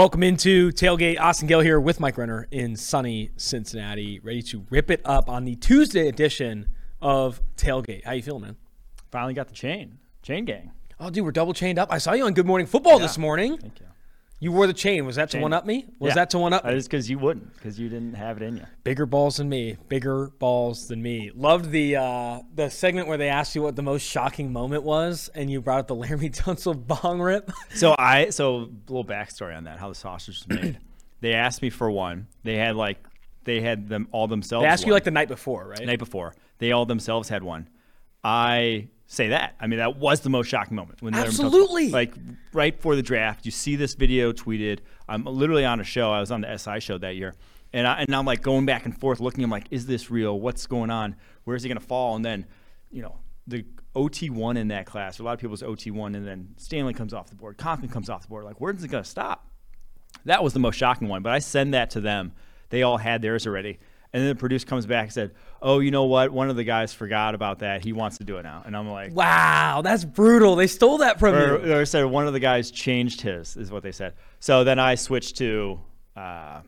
Welcome into Tailgate. Austin Gayle here with Mike Renner in sunny Cincinnati, ready to rip it up on the Tuesday edition of Tailgate. How you feeling, man? Finally got the chain. Chain gang. Oh, dude, we're double chained up. I saw you on Good Morning Football this morning. Thank you. You wore the chain. Was that to one up me? Was Yeah. that to one up? Me? That is because you wouldn't, because you didn't have it in you. Bigger balls than me. Bigger balls than me. Loved the uh, the segment where they asked you what the most shocking moment was, and you brought up the Laremy Tunsil bong rip. So I, so a little backstory on that, how the sausage was made. they asked me for one. They had like, they had them all themselves. They asked you like the night before, right? the night before. They all themselves had one. I say that. I mean, that was the most shocking moment. When the Laremy Tunsil- Absolutely. like right before the draft, you see this video tweeted. I'm literally on a show. I was on the SI show that year. And, I, and I'm like going back and forth looking. I'm like, is this real? What's going on? Where is he going to fall? And then, you know, the OT1 in that class, a lot of people's OT1, and then Stanley comes off the board, Compton comes off the board. Like, where's it going to stop? That was the most shocking one. But I send that to them. They all had theirs already. And then the producer comes back and said, "Oh, you know what? One of the guys forgot about that. He wants to do it now." And I'm like, Wow, that's brutal. They stole that from or, you. or said one of the guys changed his, is what they said. So then I switched to uh,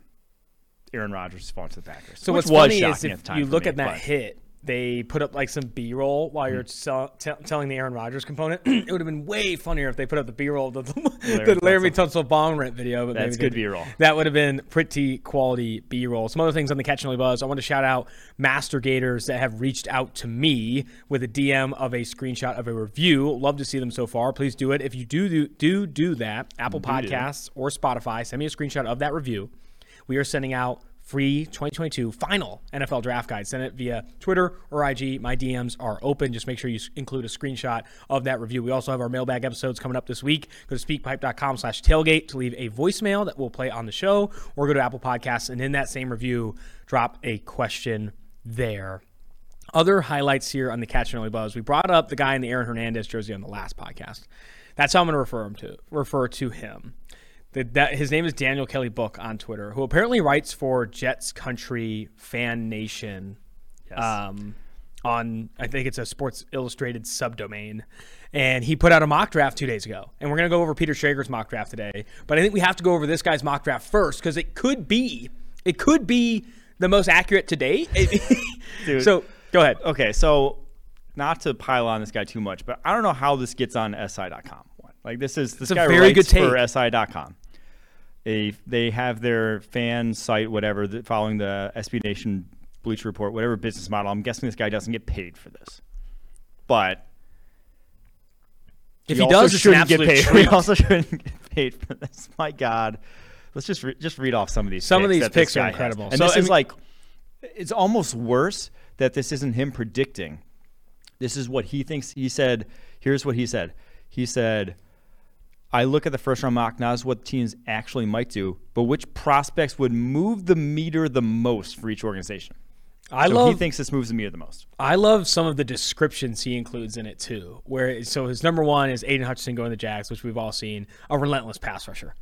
Aaron Rodgers falling to the Packers. So what's was funny is shocking if at the time you look me, at that but- hit, they put up like some B-roll while you're Mm-hmm. sell, t- telling the Aaron Rodgers component. it would have been way funnier if they put up the B-roll of the, the Laremy Tunsil bong rent video. But That's good B-roll. That would have been pretty quality B-roll. Some other things on the Catch an Early Buzz. I want to shout out Master Gators that have reached out to me with a DM of a screenshot of a review. Love to see them so far. Please do it. If you do do do, do that, Apple Podcasts or Spotify, send me a screenshot of that review. We are sending out free 2022 final NFL draft guide. Send it via Twitter or IG. My DMs are open. Just make sure you include a screenshot of that review. We also have our mailbag episodes coming up this week. Go to speakpipe.com slash tailgate to leave a voicemail that we'll play on the show or go to Apple Podcasts and in that same review, drop a question there. Other highlights here on the Catch an Early Buzz. We brought up the guy in the Aaron Hernandez jersey on the last podcast. That's how I'm going to refer him to refer to him. The, that, his name is Daniel Kelly Book on Twitter, who apparently writes for Jets Country Fan Nation. Um, on I think it's a Sports Illustrated subdomain, and he put out a mock draft two days ago, and we're gonna go over Peter Schrager's mock draft today. But I think we have to go over this guy's mock draft first because it could be, it could be the most accurate to date. So go ahead. Okay, so not to pile on this guy too much, but I don't know how this gets on SI.com. Like this is this a guy very writes good for take. SI.com. They they have their fan site, whatever, that following the SB Nation Bleacher Report, whatever business model. I'm guessing this guy doesn't get paid for this, but If he also does, shouldn't get paid. treat. He also shouldn't get paid for this. My God, let's just re- just read off some of these. Some of these picks are guy has. incredible. and So, this I is like, it's almost worse that this isn't him predicting. This is what he thinks. He said, "Here's what he said." He said. I look at the first round mock, not as what teams actually might do, but which prospects would move the meter the most for each organization. I so love he thinks this moves the meter the most. I love some of the descriptions he includes in it too. Where so his number one is Aidan Hutchinson going to the Jags, which we've all seen, a relentless pass rusher.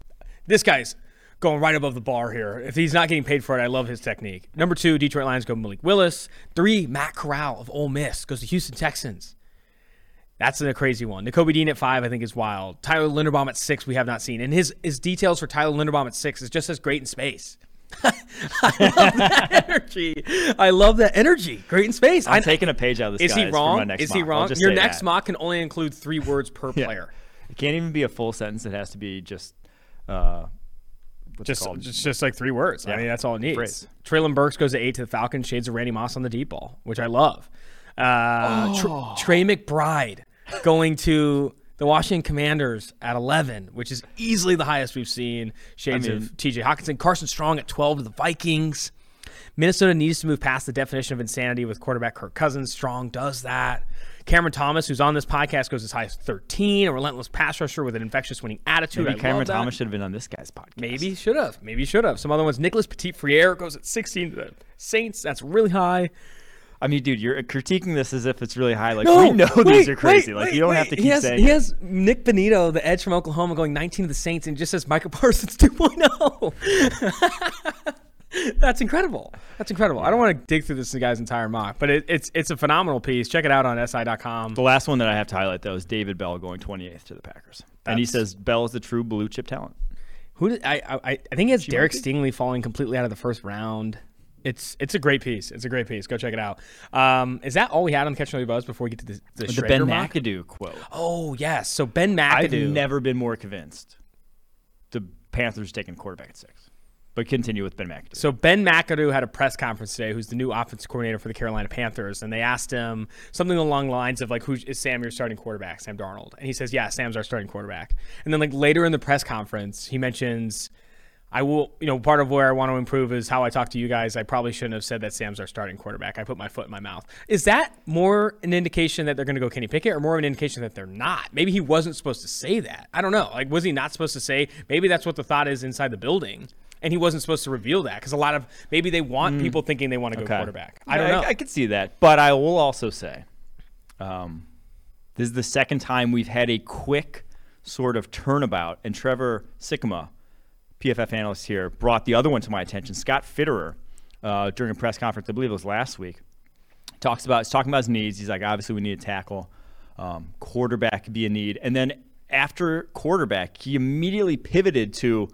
This guy's going right above the bar here. If he's not getting paid for it, I love his technique. Number two, Detroit Lions go Malik Willis. Three, Matt Corral of Ole Miss goes to Houston Texans. That's a crazy one. Nakobe Dean at five, I think, is wild. Tyler Linderbaum at six, we have not seen. And his his details for Tyler Linderbaum at six is just as great in space. I love that energy. I love that energy. Great in space. I'm I- taking a page out of this. is he guys for my wrong? Is he mock. Wrong? Your next that. mock can only include three words per Yeah. player. It can't even be a full sentence. It has to be just uh, Just, just just like three words. I mean, that's all it needs. Phrase. Treylon Burks goes to eight to the Falcons. Shades of Randy Moss on the deep ball, which I love. Uh, Tr- Oh. Trey McBride going to the Washington Commanders at 11, which is easily the highest we've seen. Shades I mean- of TJ Hockenson. Carson Strong at 12 to the Vikings. Minnesota needs to move past the definition of insanity with quarterback Kirk Cousins. Strong does that. Cameron Thomas, who's on this podcast, goes as high as 13, a relentless pass rusher with an infectious winning attitude. Maybe I Cameron. Thomas should have been on this guy's podcast. Maybe should have. Maybe should have. Some other ones. Nicholas Petit-Frere goes at 16 to the Saints. That's really high. I mean, dude, you're critiquing this as if it's really high. Like No, we know wait, these are crazy. wait, like wait, you don't wait. have to keep he has, saying. He it. has Nik Bonitto, the edge from Oklahoma, going 19 to the Saints, and just says Micah Parsons 2.0. That's incredible. That's incredible. I don't want to dig through this guy's entire mock, but it, it's it's a phenomenal piece. Check it out on si.com. The last one that I have to highlight though is David Bell going 28th to the Packers, and he says Bell is the true blue chip talent. Who did I? I, I think it's Derek. Stingley falling completely out of the first round. It's it's a great piece. It's a great piece. Go check it out. Um, is that all we had on the Catch and Buzz before we get to the, the, The Ben mock? McAdoo quote. Oh yes. So Ben McAdoo. I've never been more convinced the Panthers taking quarterback at six. But continue with Ben McAdoo. So Ben McAdoo had a press conference today, who's the new offensive coordinator for the Carolina Panthers, and they asked him something along the lines of like, "Who is Sam your starting quarterback, Sam Darnold?" And he says, "Yeah, Sam's our starting quarterback." And then like later in the press conference, he mentions, "I will, you know, part of where I want to improve is how I talk to you guys. I probably shouldn't have said that Sam's our starting quarterback. I put my foot in my mouth." Is that more an indication that they're going to go Kenny Pickett, or more of an indication that they're not? Maybe he wasn't supposed to say that. I don't know. Like, was he not supposed to say? Maybe that's what the thought is inside the building and he wasn't supposed to reveal that because a lot of maybe they want people thinking they want to go Okay. quarterback. I don't know. I, could see that, but I will also say, um, this is the second time we've had a quick sort of turnabout, and Trevor Sikkema, PFF analyst here, brought the other one to my attention. Scott Fitterer, uh, during a press conference, I believe it was last week, talks about he's talking about his needs. He's like, obviously, we need a tackle. Um, quarterback could be a need, and then after quarterback, he immediately pivoted to,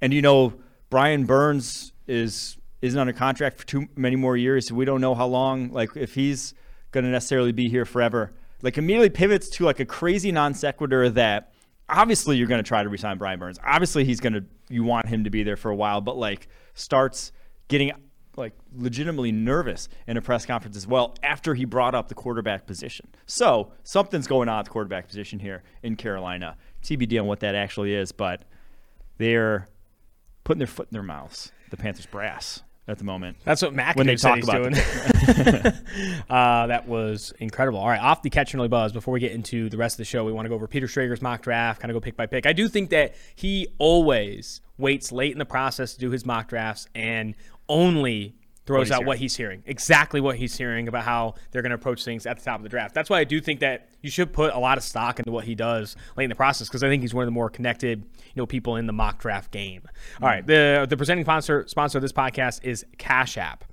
and you know, Brian Burns is isn't under contract for too many more years. So we don't know how long, like if he's going to necessarily be here forever. Like immediately pivots to like a crazy non sequitur that obviously you're going to try to resign Brian Burns. Obviously he's going to you want him to be there for a while, but like starts getting like legitimately nervous in a press conference as well after he brought up the quarterback position. So something's going on at the quarterback position here in Carolina. TBD on what that actually is, but they're putting their foot in their mouths. The Panthers brass at the moment. That's what Mac When they talk about doing. uh, that was incredible. All right, off the catch an early buzz. Before we get into the rest of the show, we want to go over Peter Schrager's mock draft, kind of go pick by pick. I do think that he always waits late in the process to do his mock drafts and only throws he's out hearing. what he's hearing, exactly what he's hearing about how they're going to approach things at the top of the draft. That's why I do think that you should put a lot of stock into what he does late in the process because I think he's one of the more connected, you know, people in the mock draft game. All right, hmm. the the presenting sponsor sponsor of this podcast is Cash App.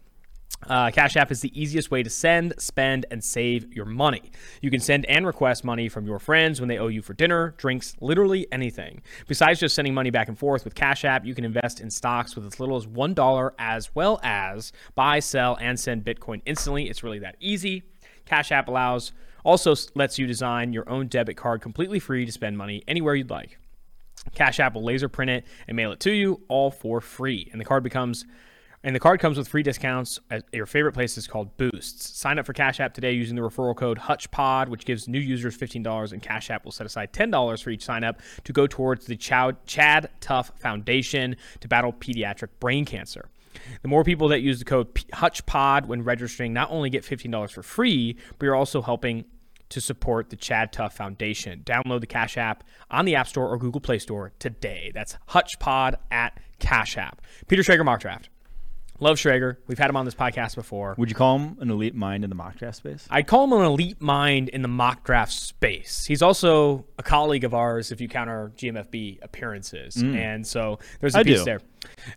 Uh, Cash App is the easiest way to send, spend, and save your money. You can send and request money from your friends when they owe you for dinner, drinks, literally anything. Besides just sending money back and forth with Cash App, you can invest in stocks with as little as $1 as well as buy, sell, and send Bitcoin instantly. It's really that easy. Cash App allows also lets you design your own debit card completely free to spend money anywhere you'd like. Cash App will laser print it and mail it to you all for free. And the card becomes and the card comes with free discounts at your favorite places called Boosts. Sign up for Cash App today using the referral code HutchPod, which gives new users $15, and Cash App will set aside $10 for each sign up to go towards the Chow- Chad Tough Foundation to battle pediatric brain cancer. The more people that use the code HutchPod when registering not only get $15 for free, but you're also helping to support the Chad Tough Foundation. Download the Cash App on the App Store or Google Play Store today. That's HutchPod at Cash App. Peter Schrager mock draft. Love Schrager. We've had him on this podcast before. Would you call him an elite mind in the mock draft space? I'd call him an elite mind in the mock draft space. He's also a colleague of ours if you count our GMFB appearances. Mm. And so there's a I piece do. there.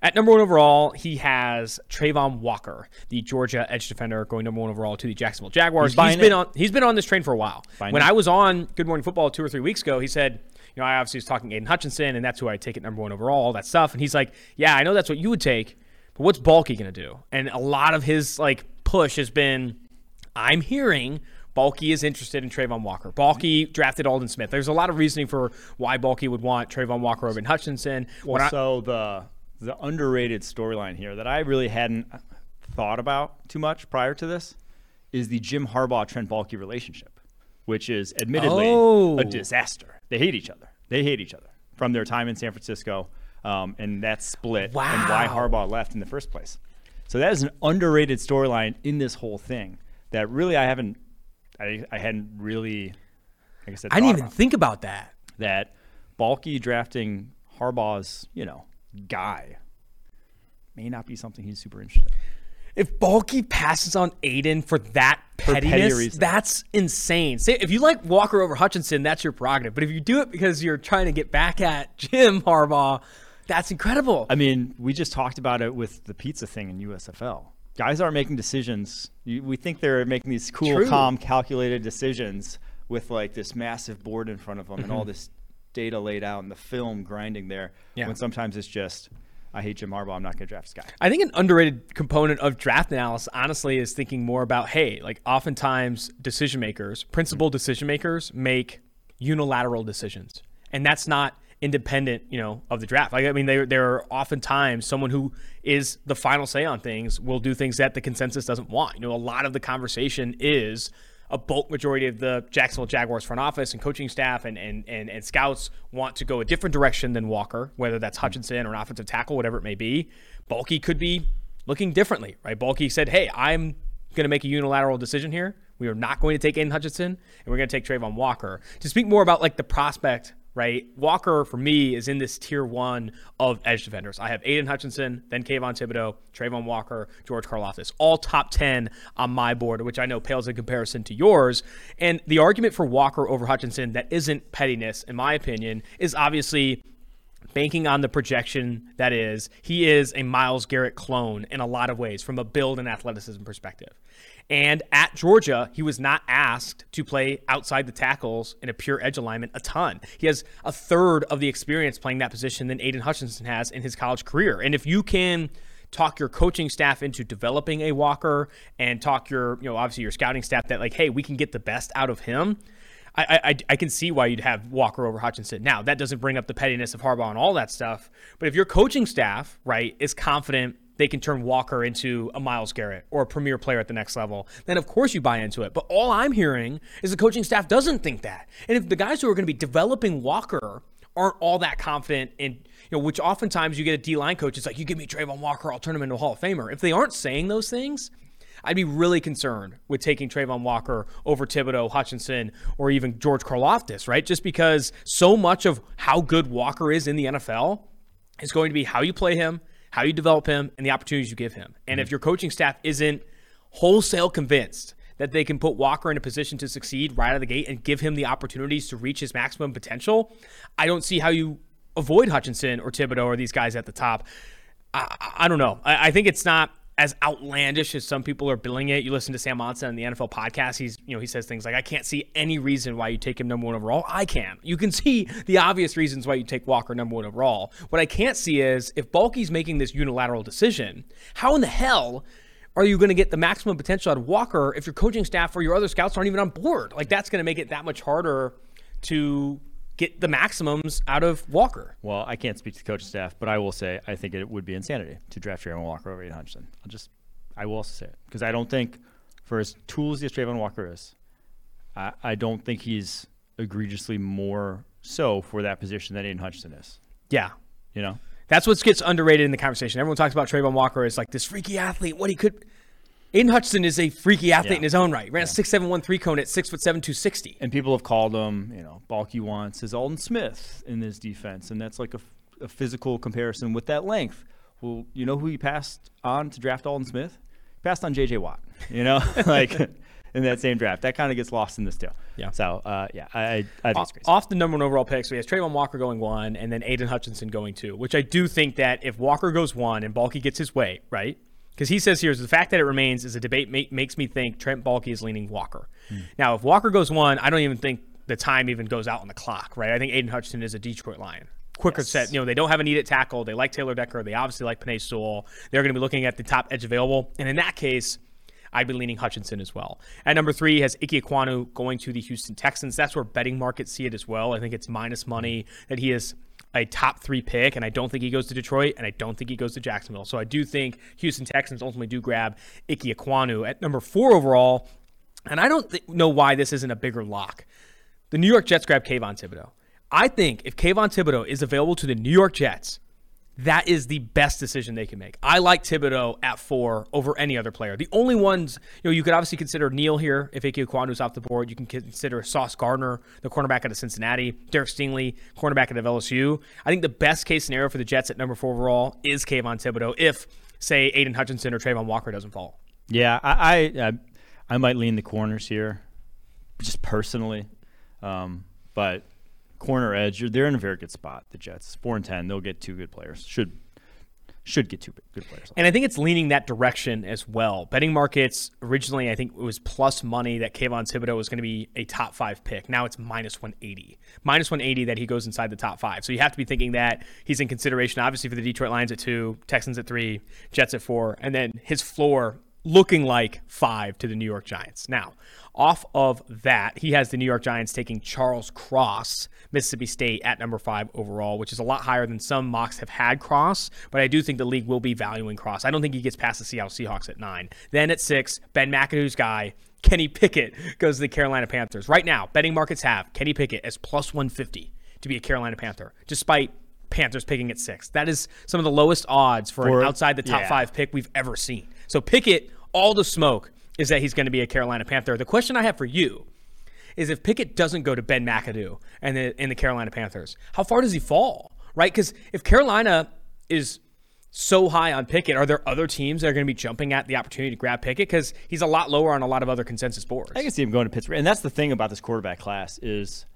At number one overall, he has Travon Walker, the Georgia edge defender, going number one overall to the Jacksonville Jaguars. He's buying been it. on he's been on this train for a while. Buying when it. I was on Good Morning Football two or three weeks ago, he said, you know, I obviously was talking Aidan Hutchinson, and that's who I take at number one overall, all that stuff. And he's like, Yeah, I know that's what you would take, but what's Baalke gonna do? And a lot of his like push has been I'm hearing Baalke is interested in Travon Walker. Baalke drafted Aldon Smith. There's a lot of reasoning for why Baalke would want Travon Walker over Hutchinson. Well, I- so the the underrated storyline here that I really hadn't thought about too much prior to this is the Jim Harbaugh Trent Baalke relationship, which is admittedly Oh. a disaster. They hate each other. They hate each other from their time in San Francisco, um, and that split and why Harbaugh left in the first place. So that is an underrated storyline in this whole thing that really I haven't, I, I hadn't really, like I said, I didn't even about think about that. that Baalke drafting Harbaugh's, you know, guy may not be something he's super interested in. If Baalke passes on Aidan for that petty pettiness, reasons. that's insane. Say, if you like Walker over Hutchinson, that's your prerogative. But if you do it because you're trying to get back at Jim Harbaugh, that's incredible. I mean, we just talked about it with the pizza thing in USFL. Guys aren't making decisions. You, we think they're making these cool, True. calm, calculated decisions with like this massive board in front of them and all mm-hmm. this data laid out and the film grinding there. Yeah. When sometimes it's just, I hate Jim Harbaugh. I'm not going to draft this guy. I think an underrated component of draft analysis, honestly, is thinking more about hey, like oftentimes decision makers, principal mm-hmm. decision makers, make unilateral decisions, and that's not independent, you know, of the draft. Like I mean, there there are oftentimes someone who is the final say on things will do things that the consensus doesn't want. You know, a lot of the conversation is a bulk majority of the Jacksonville Jaguars front office and coaching staff and, and, and, and scouts want to go a different direction than Walker, whether that's mm-hmm. Hutchinson or an offensive tackle, whatever it may be. Baalke could be looking differently, right? Baalke said, hey, I'm going to make a unilateral decision here. We are not going to take Aidan Hutchinson, and we're going to take Travon Walker. To speak more about like the prospect right? Walker for me is in this tier one of edge defenders. I have Aidan Hutchinson, then Kayvon Thibodeaux, Travon Walker, George Karlaftis, all top 10 on my board, which I know pales in comparison to yours. And the argument for Walker over Hutchinson that isn't pettiness, in my opinion, is obviously banking on the projection that is he is a Myles Garrett clone in a lot of ways from a build and athleticism perspective. And at Georgia, he was not asked to play outside the tackles in a pure edge alignment a ton. He has a third of the experience playing that position than Aidan Hutchinson has in his college career. And if you can talk your coaching staff into developing a Walker and talk your, you know, obviously your scouting staff that like, hey, we can get the best out of him. I, I, I can see why you'd have Walker over Hutchinson. Now, that doesn't bring up the pettiness of Harbaugh and all that stuff. But if your coaching staff, right, is confident they can turn Walker into a Myles Garrett or a premier player at the next level, then of course you buy into it. But all I'm hearing is the coaching staff doesn't think that. And if the guys who are going to be developing Walker aren't all that confident in, you know, which oftentimes you get a D line coach, it's like, you give me Travon Walker, I'll turn him into a Hall of Famer. If they aren't saying those things, I'd be really concerned with taking Travon Walker over Thibodeaux, Hutchinson, or even George Karlaftis, right? Just because so much of how good Walker is in the NFL is going to be how you play him, how you develop him, and the opportunities you give him. And mm-hmm. if your coaching staff isn't wholesale convinced that they can put Walker in a position to succeed right out of the gate and give him the opportunities to reach his maximum potential, I don't see how you avoid Hutchinson or Thibodeaux or these guys at the top. I, I don't know. I, I think it's not as outlandish as some people are billing it. You listen to Sam Monson on the NFL podcast. He's, you know, he says things like, I can't see any reason why you take him number one overall. I can. You can see the obvious reasons why you take Walker number one overall. What I can't see is if Baalke's making this unilateral decision, how in the hell are you going to get the maximum potential out of Walker if your coaching staff or your other scouts aren't even on board? Like that's going to make it that much harder to get the maximums out of Walker. Well, I can't speak to the coaching staff, but I will say I think it would be insanity to draft Travon Walker over Aidan Hutchinson. I'll just, I will also say it because I don't think, for as tools as Travon Walker is, I, I don't think he's egregiously more so for that position than Aidan Hutchinson is. Yeah, you know. That's what gets underrated in the conversation. Everyone talks about Travon Walker as like this freaky athlete, what he could Aidan Hutchinson is a freaky athlete yeah. in his own right. He ran yeah. a six seven one three cone at six foot seven two sixty. And people have called him, you know, Baalke wants his Aldon Smith in his defense, and that's like a, a, physical comparison with that length. Well, you know who he passed on to draft Aldon Smith? He passed on J.J. Watt. You know, like in that same draft. That kind of gets lost in this too. Yeah. So uh, yeah, I, I think off, off the number one overall pick, so he has Travon Walker going one, and then Aidan Hutchinson going two. Which I do think that if Walker goes one and Baalke gets his way, right? Because he says here is the fact that it remains is a debate make, makes me think Trent Baalke is leaning Walker. Mm. Now, if Walker goes one, I don't even think the time even goes out on the clock, right? I think Aidan Hutchinson is a Detroit Lion. Quicker yes. set, you know, they don't have a need at tackle. They like Taylor Decker. They obviously like Penei Sewell. They're going to be looking at the top edge available, and in that case, I'd be leaning Hutchinson as well. At number three has Ike Ekwonu going to the Houston Texans. That's where betting markets see it as well. I think it's minus money that he is a top three pick, and I don't think he goes to Detroit, and I don't think he goes to Jacksonville. So I do think Houston Texans ultimately do grab Ike Ekwonu at number four overall. And I don't th- know why this isn't a bigger lock. The New York Jets grab Kayvon Thibodeaux. I think if Kayvon Thibodeaux is available to the New York Jets, that is the best decision they can make. I like Thibodeaux at four over any other player. The only ones, you know, you could obviously consider Neal here if Ike is off the board. You can consider Sauce Gardner, the cornerback out of Cincinnati, Derek Stingley, cornerback out of LSU. I think the best case scenario for the Jets at number four overall is Kayvon Thibodeaux if, say, Aidan Hutchinson or Travon Walker doesn't fall. Yeah, I I, I might lean the corners here, just personally, um, but corner edge, they're in a very good spot. The Jets, four and ten, they'll get two good players. Should should get two good players. And I think it's leaning that direction as well. Betting markets originally, I think it was plus money that Kayvon Thibodeaux was going to be a top five pick. Now it's minus 180. Minus 180 that he goes inside the top five. So you have to be thinking that he's in consideration, obviously, for the Detroit Lions at two, Texans at three, Jets at four, and then his floor looking like five to the New York Giants. Now, off of that, he has the New York Giants taking Charles Cross, Mississippi State, at number five overall, which is a lot higher than some mocks have had Cross. But I do think the league will be valuing Cross. I don't think he gets past the Seattle Seahawks at nine. Then at six, Ben McAdoo's guy, Kenny Pickett, goes to the Carolina Panthers. Right now, betting markets have Kenny Pickett as plus 150 to be a Carolina Panther, despite Panthers picking at six. That is some of the lowest odds for, for an outside the top yeah. five pick we've ever seen. So Pickett, all the smoke is that he's going to be a Carolina Panther. The question I have for you is if Pickett doesn't go to Ben McAdoo and the, in the Carolina Panthers, how far does he fall? Right? Because if Carolina is so high on Pickett, are there other teams that are going to be jumping at the opportunity to grab Pickett? Because he's a lot lower on a lot of other consensus boards. I can see him going to Pittsburgh, and that's the thing about this quarterback class is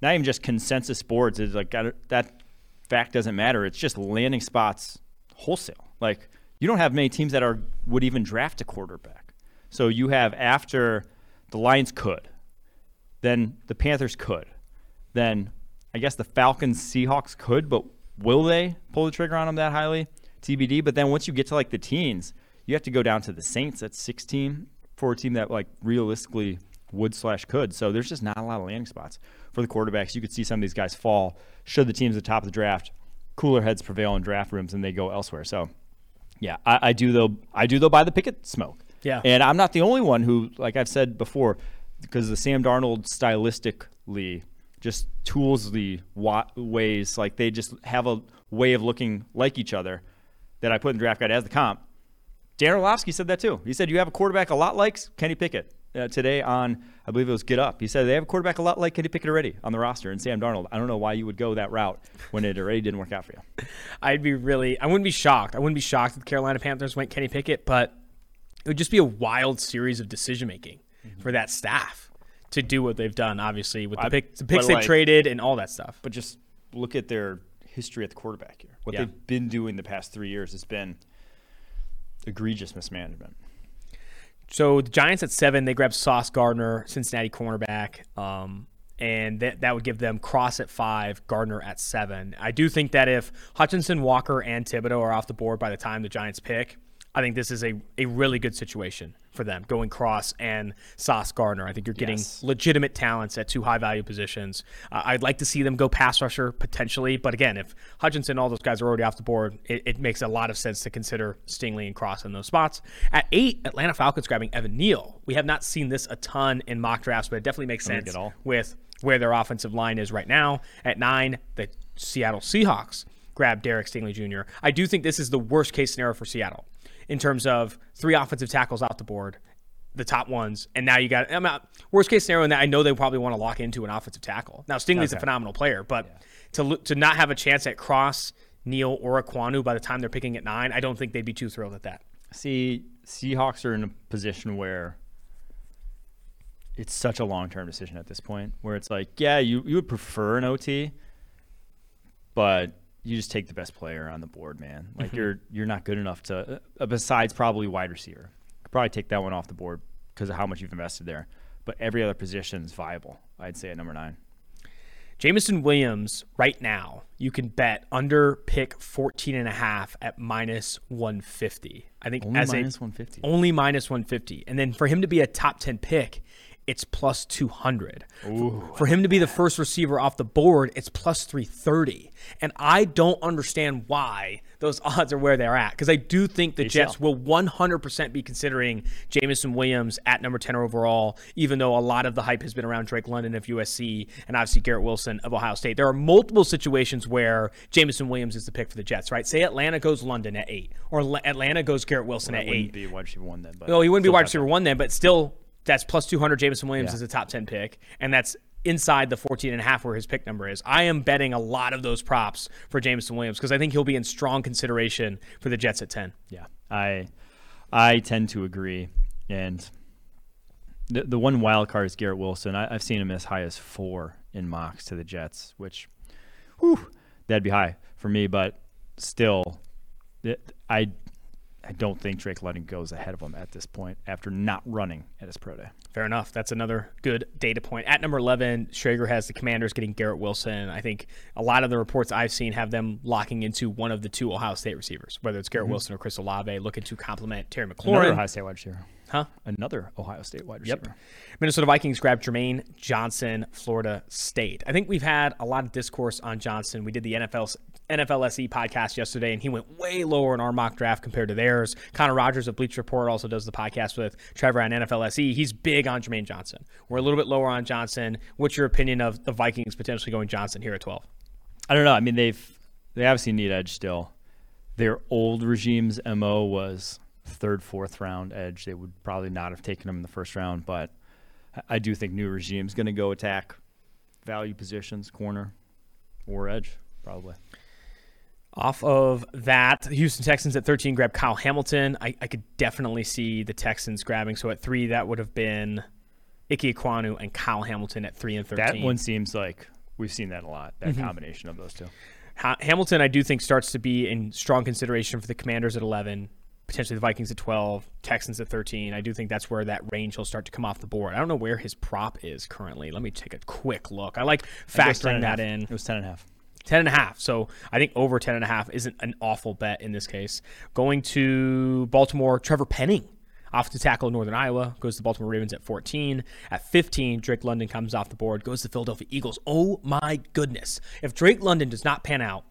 not even just consensus boards. Is like that fact doesn't matter. It's just landing spots wholesale. Like you don't have many teams that are would even draft a quarterback. So you have after the Lions could, then the Panthers could, then I guess the Falcons, Seahawks could, but will they pull the trigger on them that highly? TBD. But then once you get to like the teens, you have to go down to the Saints at 16 for a team that like realistically would slash could. So there's just not a lot of landing spots for the quarterbacks. You could see some of these guys fall should the teams at the top of the draft. Cooler heads prevail in draft rooms and they go elsewhere. So yeah, I, I do though. I do though buy the Pickett smoke. Yeah. And I'm not the only one who, like I've said before, because the Sam Darnold stylistically just tools the ways, like they just have a way of looking like each other that I put in draft guide as the comp. Dan Orlovsky said that too. He said you have a quarterback a lot like Kenny Pickett uh, today on, I believe it was Get Up. He said they have a quarterback a lot like Kenny Pickett already on the roster and Sam Darnold. I don't know why you would go that route when it already didn't work out for you. I'd be really, I wouldn't be shocked. I wouldn't be shocked if the Carolina Panthers went Kenny Pickett, but it would just be a wild series of decision making mm-hmm. for that staff to do what they've done. Obviously, with the, pick, the picks they like, traded and all that stuff. But just look at their history at the quarterback here. What yeah. they've been doing the past three years has been egregious mismanagement. So the Giants at seven, they grab Sauce Gardner, Cincinnati cornerback. Um, and that, that would give them Cross at five, Gardner at seven. I do think that if Hutchinson, Walker, and Thibodeaux are off the board by the time the Giants pick, I think this is a, a really good situation for them going Cross and Sauce Gardner. I think you're getting yes. legitimate talents at two high value positions. Uh, I'd like to see them go pass rusher potentially, but again, if Hutchinson, all those guys are already off the board, it, it makes a lot of sense to consider Stingley and Cross in those spots. At eight, Atlanta Falcons grabbing Evan Neal. We have not seen this a ton in mock drafts, but it definitely makes sense with where their offensive line is right now. At nine, the Seattle Seahawks grab Derek Stingley Jr. I do think this is the worst case scenario for Seattle in terms of three offensive tackles off the board, the top ones, and now you got I'm worst case scenario. And I know they probably want to lock into an offensive tackle. Now Stingley's okay. a phenomenal player, but yeah. to to not have a chance at Cross, Neal, or Ekwonu by the time they're picking at nine, I don't think they'd be too thrilled at that. See, Seahawks are in a position where it's such a long term decision at this point, where it's like, yeah, you you would prefer an OT, but you just take the best player on the board, man. Like mm-hmm. you're you're not good enough to uh, besides probably wide receiver. Could probably take that one off the board because of how much you've invested there. But every other position is viable. I'd say at number nine. Jameson Williams right now, you can bet under pick 14 and a half at minus 150. I think only as minus 150. Only minus 150. And then for him to be a top 10 pick, it's plus 200. Ooh. For him to be the first receiver off the board, it's plus 330. And I don't understand why those odds are where they're at because I do think the they Jets will 100% be considering Jameson Williams at number 10 overall, even though a lot of the hype has been around Drake London of USC and obviously Garrett Wilson of Ohio State. There are multiple situations where Jameson Williams is the pick for the Jets, right? Say Atlanta goes London at eight, or Atlanta goes Garrett Wilson well, at eight. Be wide receiver one then, but no, he wouldn't be wide receiver one then, but still that's plus 200 Jameson Williams yeah. is a top 10 pick, and that's inside the 14 and a half where his pick number is. I am betting a lot of those props for Jameson Williams because I think he'll be in strong consideration for the Jets at 10. Yeah, I I tend to agree. And the the one wild card is Garrett Wilson. I, have seen him as high as four in mocks to the Jets, which, whew, that'd be high for me. But still, I I don't think Drake London goes ahead of him at this point after not running at his pro day. Fair enough. That's another good data point. At number 11, Schrager has the Commanders getting Garrett Wilson. I think a lot of the reports I've seen have them locking into one of the two Ohio State receivers, whether it's Garrett mm-hmm. Wilson or Chris Olave, looking to complement Terry McLaurin. Another Ohio State wide receiver. Huh? Another Ohio State wide receiver. Yep. Minnesota Vikings grabbed Jermaine Johnson, Florida State. I think we've had a lot of discourse on Johnson. We did the NFL NFLSE podcast yesterday, and he went way lower in our mock draft compared to theirs. Connor Rogers of Bleacher Report also does the podcast with Trevor on NFLSE. He's big on Jermaine Johnson. We're a little bit lower on Johnson. What's your opinion of the Vikings potentially going Johnson here at 12? I don't know. I mean, they've they obviously need edge still. Their old regime's mo was third, fourth round edge. They would probably not have taken him in the first round, but I do think new regime is going to go attack value positions, corner or edge, probably. Off of that, Houston Texans at 13 grab Kyle Hamilton. I, I could definitely see the Texans grabbing. So at three, that would have been Ike Ekwonu and Kyle Hamilton at three and 13. That one seems like we've seen that a lot, that mm-hmm. combination of those two. Ha- Hamilton, I do think, starts to be in strong consideration for the Commanders at 11 potentially the Vikings at 12, Texans at 13. I do think that's where that range will start to come off the board. I don't know where his prop is currently. Let me take a quick look. I like factoring that in. It was 10 and a half. 10 and a half. So I think over 10 and a half isn't an awful bet in this case. Going to Baltimore, Trevor Penning. Off to tackle Northern Iowa, goes to the Baltimore Ravens at 14. At 15, Drake London comes off the board, goes to the Philadelphia Eagles. Oh my goodness. If Drake London does not pan out,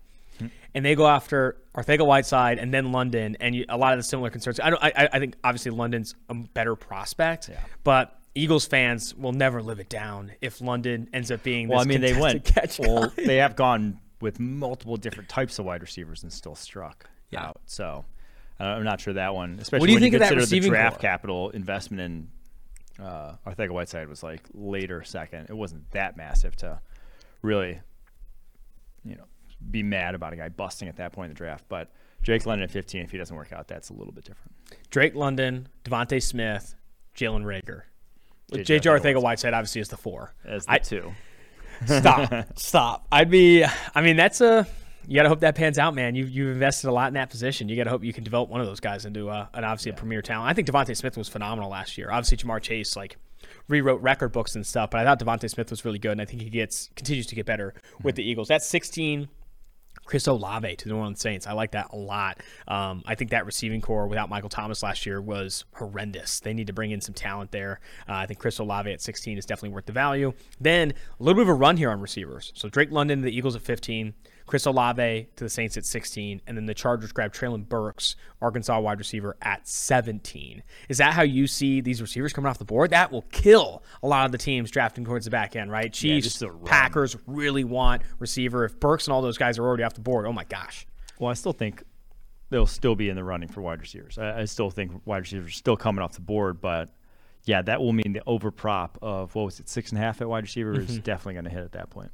and they go after Arcega-Whiteside and then London, and you, a lot of the similar concerns. I don't. I, I think obviously London's a better prospect, yeah. but Eagles fans will never live it down if London ends up being. Well, I mean, they went. Catch well, they have gone with multiple different types of wide receivers and still struck yeah. out. So uh, I'm not sure that one. Especially what do you think you of that the draft core? capital investment in uh, Arcega-Whiteside was like later second. It wasn't that massive to really, you know, be mad about a guy busting at that point in the draft. But Drake London at 15, if he doesn't work out, that's a little bit different. Drake London, DeVonta Smith, Jalen Reagor. JJ Arcega-Whiteside obviously is the four. As the I, two. stop, stop. I'd be. I mean, that's a. You got to hope that pans out, man. You you've invested a lot in that position. You got to hope you can develop one of those guys into uh, an obviously yeah. a premier talent. I think DeVonta Smith was phenomenal last year. Obviously, Ja'Marr Chase like rewrote record books and stuff, but I thought DeVonta Smith was really good, and I think he gets continues to get better with mm-hmm. the Eagles. That's 16 Chris Olave to the New Orleans Saints. I like that a lot. Um, I think that receiving corps without Michael Thomas last year was horrendous. They need to bring in some talent there. Uh, I think Chris Olave at 16 is definitely worth the value. Then a little bit of a run here on receivers. So Drake London, the Eagles at 15. Chris Olave to the Saints at 16, and then the Chargers grab Treylon Burks, Arkansas wide receiver, at 17. Is that how you see these receivers coming off the board? That will kill a lot of the teams drafting towards the back end, right? Chiefs, yeah, Packers really want receiver. If Burks and all those guys are already off the board, oh my gosh. Well, I still think they'll still be in the running for wide receivers. I, I still think wide receivers are still coming off the board, but yeah, that will mean the over prop of what was it, six and a half at wide receiver mm-hmm. is definitely going to hit at that point.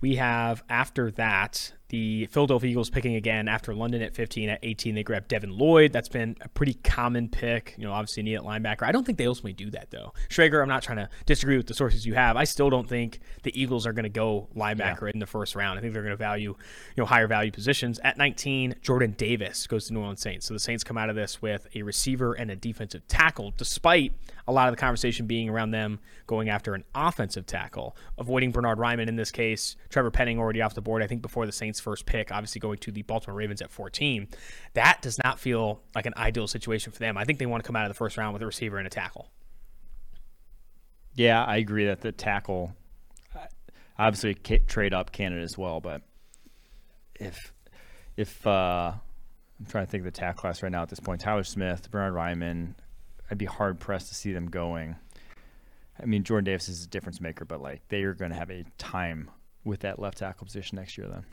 We have after that the Philadelphia Eagles picking again after London at 15. At 18, they grab Devin Lloyd. That's been a pretty common pick. You know, obviously need at linebacker. I don't think they ultimately do that though. Schrager, I'm not trying to disagree with the sources you have. I still don't think the Eagles are going to go linebacker yeah. in the first round. I think they're going to value, you know, higher value positions. At 19, Jordan Davis goes to New Orleans Saints. So the Saints come out of this with a receiver and a defensive tackle, despite a lot of the conversation being around them going after an offensive tackle, avoiding Bernard Raimann in this case. Trevor Penning already off the board. I think before the Saints first pick, obviously going to the Baltimore Ravens at 14. That does not feel like an ideal situation for them. I think they want to come out of the first round with a receiver and a tackle. Yeah, I agree that the tackle, obviously trade up Canada as well, but if if uh, I'm trying to think of the tackle class right now at this point, Tyler Smith, Bernard Raimann, I'd be hard pressed to see them going. I mean, Jordan Davis is a difference maker, but like they are going to have a time with that left tackle position next year. Then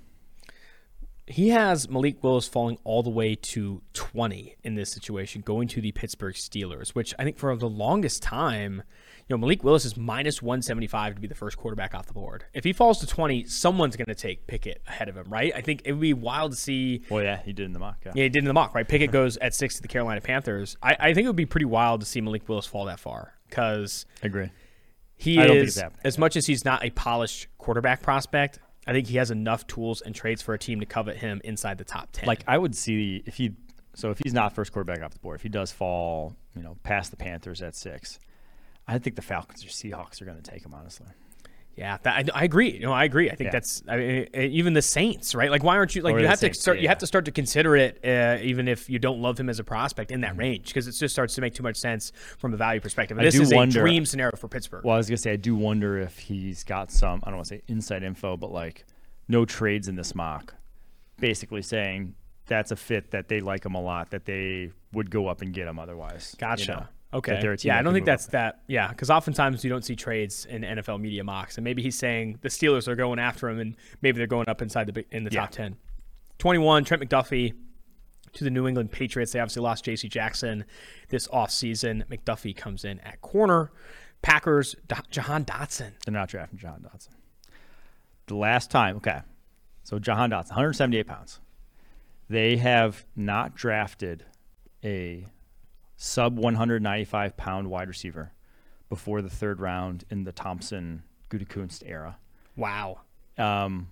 he has Malik Willis falling all the way to 20 in this situation, going to the Pittsburgh Steelers, which I think for the longest time, you know, Malik Willis is minus 175 to be the first quarterback off the board. If he falls to 20, someone's going to take Pickett ahead of him, right? I think it would be wild to see. Well, yeah, he did in the mock. Yeah, yeah he did in the mock, right? Pickett goes at six to the Carolina Panthers. I, I think it would be pretty wild to see Malik Willis fall that far because. I agree. He I is, as much as he's not a polished quarterback prospect, I think he has enough tools and traits for a team to covet him inside the top 10. Like I would see if he so if he's not first quarterback off the board, if he does fall, you know, past the Panthers at six, I think the Falcons or Seahawks are going to take him. Honestly, yeah, that, I, I, agree. You know, I agree. I think yeah. that's I mean, even the Saints, right? Like, why aren't you like or you have Saints, to start? Yeah. You have to start to consider it, uh, even if you don't love him as a prospect in that mm-hmm. range, because it just starts to make too much sense from a value perspective. And this is wonder, a dream scenario for Pittsburgh. Well, I was gonna say I do wonder if he's got some I don't want to say inside info, but like no trades in this mock, basically saying that's a fit that they like him a lot, that they would go up and get him otherwise. Gotcha. You know? Okay. Yeah, I don't think that's up. that. Yeah, because oftentimes you don't see trades in NFL media mocks, and maybe he's saying the Steelers are going after him, and maybe they're going up inside the in the yeah. top ten. Twenty-one, Trent McDuffie to the New England Patriots. They obviously lost J.C. Jackson this offseason. McDuffie comes in at corner. Packers, Jahan Dotson. They're not drafting Jahan Dotson. The last time, okay. So Jahan Dotson, 178 pounds. They have not drafted a sub 195 pound wide receiver before the third round in the Thompson Gutekunst era. Wow. Um,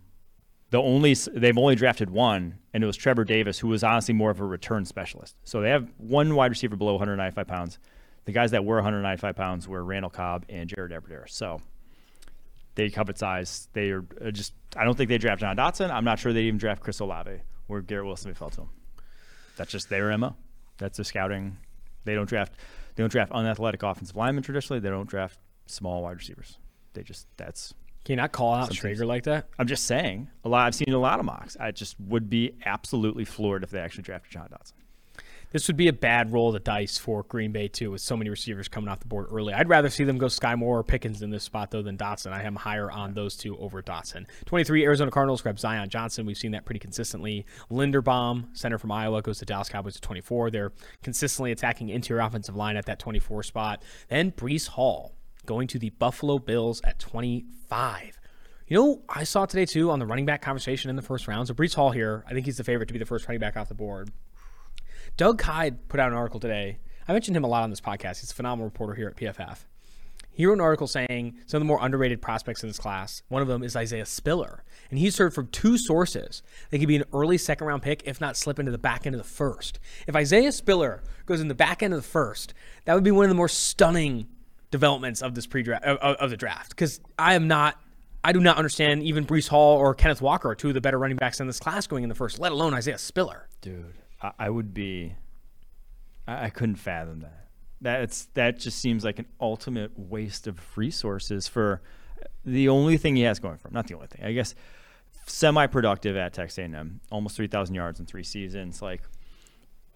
the only they've only drafted one, and it was Trevor Davis, who was honestly more of a return specialist. So they have one wide receiver below 195 pounds. The guys that were 195 pounds were Randall Cobb and Jared Abbrederis. So they covet size. They are uh, just. I don't think they draft Jahan Dotson. I'm not sure they even draft Chris Olave or Garrett Wilson. If fell to him. That's just their mo. That's the scouting they don't draft they don't draft unathletic offensive linemen traditionally. They don't draft small wide receivers. They just that's can you not call out Schrager like that? I'm just saying. A lot. I've seen a lot of mocks. I just would be absolutely floored if they actually drafted Jahan Dotson. This would be a bad roll of the dice for Green Bay too, with so many receivers coming off the board early. I'd rather see them go Skyy Moore or Pickens in this spot though than Dotson. I am higher on those two over Dotson. 23 Arizona Cardinals grab Zion Johnson. We've seen that pretty consistently. Linderbaum, center from Iowa, goes to Dallas Cowboys at 24. They're consistently attacking interior offensive line at that 24 spot. Then Breece Hall going to the Buffalo Bills at 25. You know, I saw today too on the running back conversation in the first round. So Breece Hall here, I think he's the favorite to be the first running back off the board. Doug Kyed put out an article today. I mentioned him a lot on this podcast. He's a phenomenal reporter here at PFF. He wrote an article saying some of the more underrated prospects in this class. One of them is Isaiah Spiller, and he's heard from two sources. They could be an early second round pick, if not slip into the back end of the first. If Isaiah Spiller goes in the back end of the first, that would be one of the more stunning developments of this pre-draft of, of the draft. Because I am not, I do not understand even Breece Hall or Kenneth Walker, two of the better running backs in this class, going in the first, let alone Isaiah Spiller. Dude, I, would be. I, I couldn't fathom that. That's that just seems like an ultimate waste of resources for uh, the only thing he has going for him. Not the only thing, I guess. Semi-productive at Texas A&M, almost 3,000 yards in three seasons. Like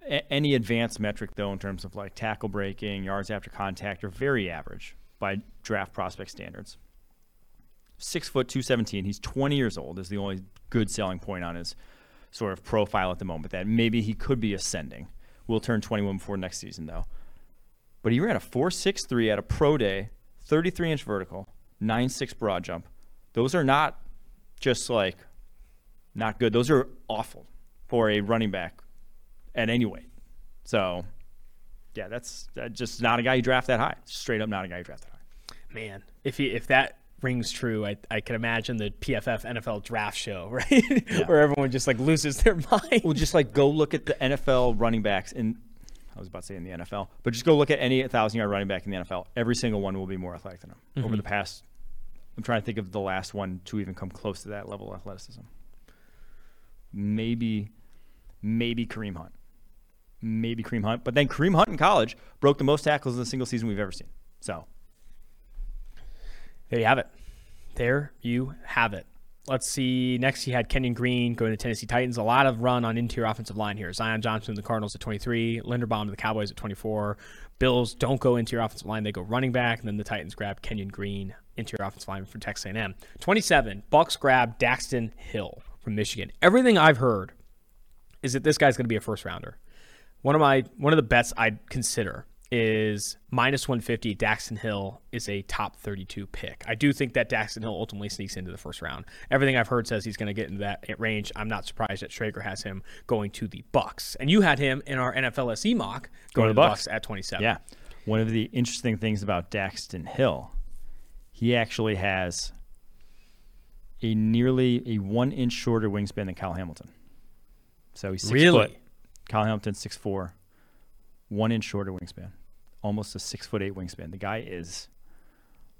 a- any advanced metric, though, in terms of like tackle breaking, yards after contact, are very average by draft prospect standards. Six foot two seventeen. He's 20 years old. Is the only good selling point on his sort of profile at the moment that maybe he could be ascending. Will turn 21 before next season though. But he ran a 4.63 at a pro day, 33 inch vertical, 9.6 broad jump. Those are not just like not good. Those are awful for a running back at any weight. So, yeah, that's, that's just not a guy you draft that high. Straight up, not a guy you draft that high. Man, if he if that rings true. I, I can imagine the PFF NFL draft show, right? Yeah. Where everyone just like loses their mind. Well, just like go look at the NFL running backs in I was about to say in the NFL, but just go look at any thousand yard running back in the NFL. Every single one will be more athletic than him mm-hmm. over the past. I'm trying to think of the last one to even come close to that level of athleticism. Maybe, maybe Kareem Hunt, maybe Kareem Hunt, but then Kareem Hunt in college broke the most tackles in a single season we've ever seen. So there you have it. There you have it. Let's see. Next, he had Kenyon Green going to Tennessee Titans. A lot of run on interior offensive line here. Zion Johnson, the Cardinals at 23. Linderbaum to the Cowboys at 24. Bills don't go interior offensive line; they go running back. And then the Titans grab Kenyon Green, interior offensive line from Texas A&M. 27. Bucks grab Daxton Hill from Michigan. Everything I've heard is that this guy's going to be a first rounder. One of my one of the bets I'd consider is minus 150. Daxton Hill is a top 32 pick. I do think that Daxton Hill ultimately sneaks into the first round. Everything I've heard says he's going to get into that range. I'm not surprised that Schrager has him going to the Bucks. And you had him in our NFL SE mock going, to the Bucks. Bucks at 27. Yeah. One of the interesting things about Daxton Hill, he actually has a nearly a one inch shorter wingspan than Kyle Hamilton. So he's six Really? foot. Kyle Hamilton six four, one inch shorter wingspan, almost a six foot eight wingspan. The guy is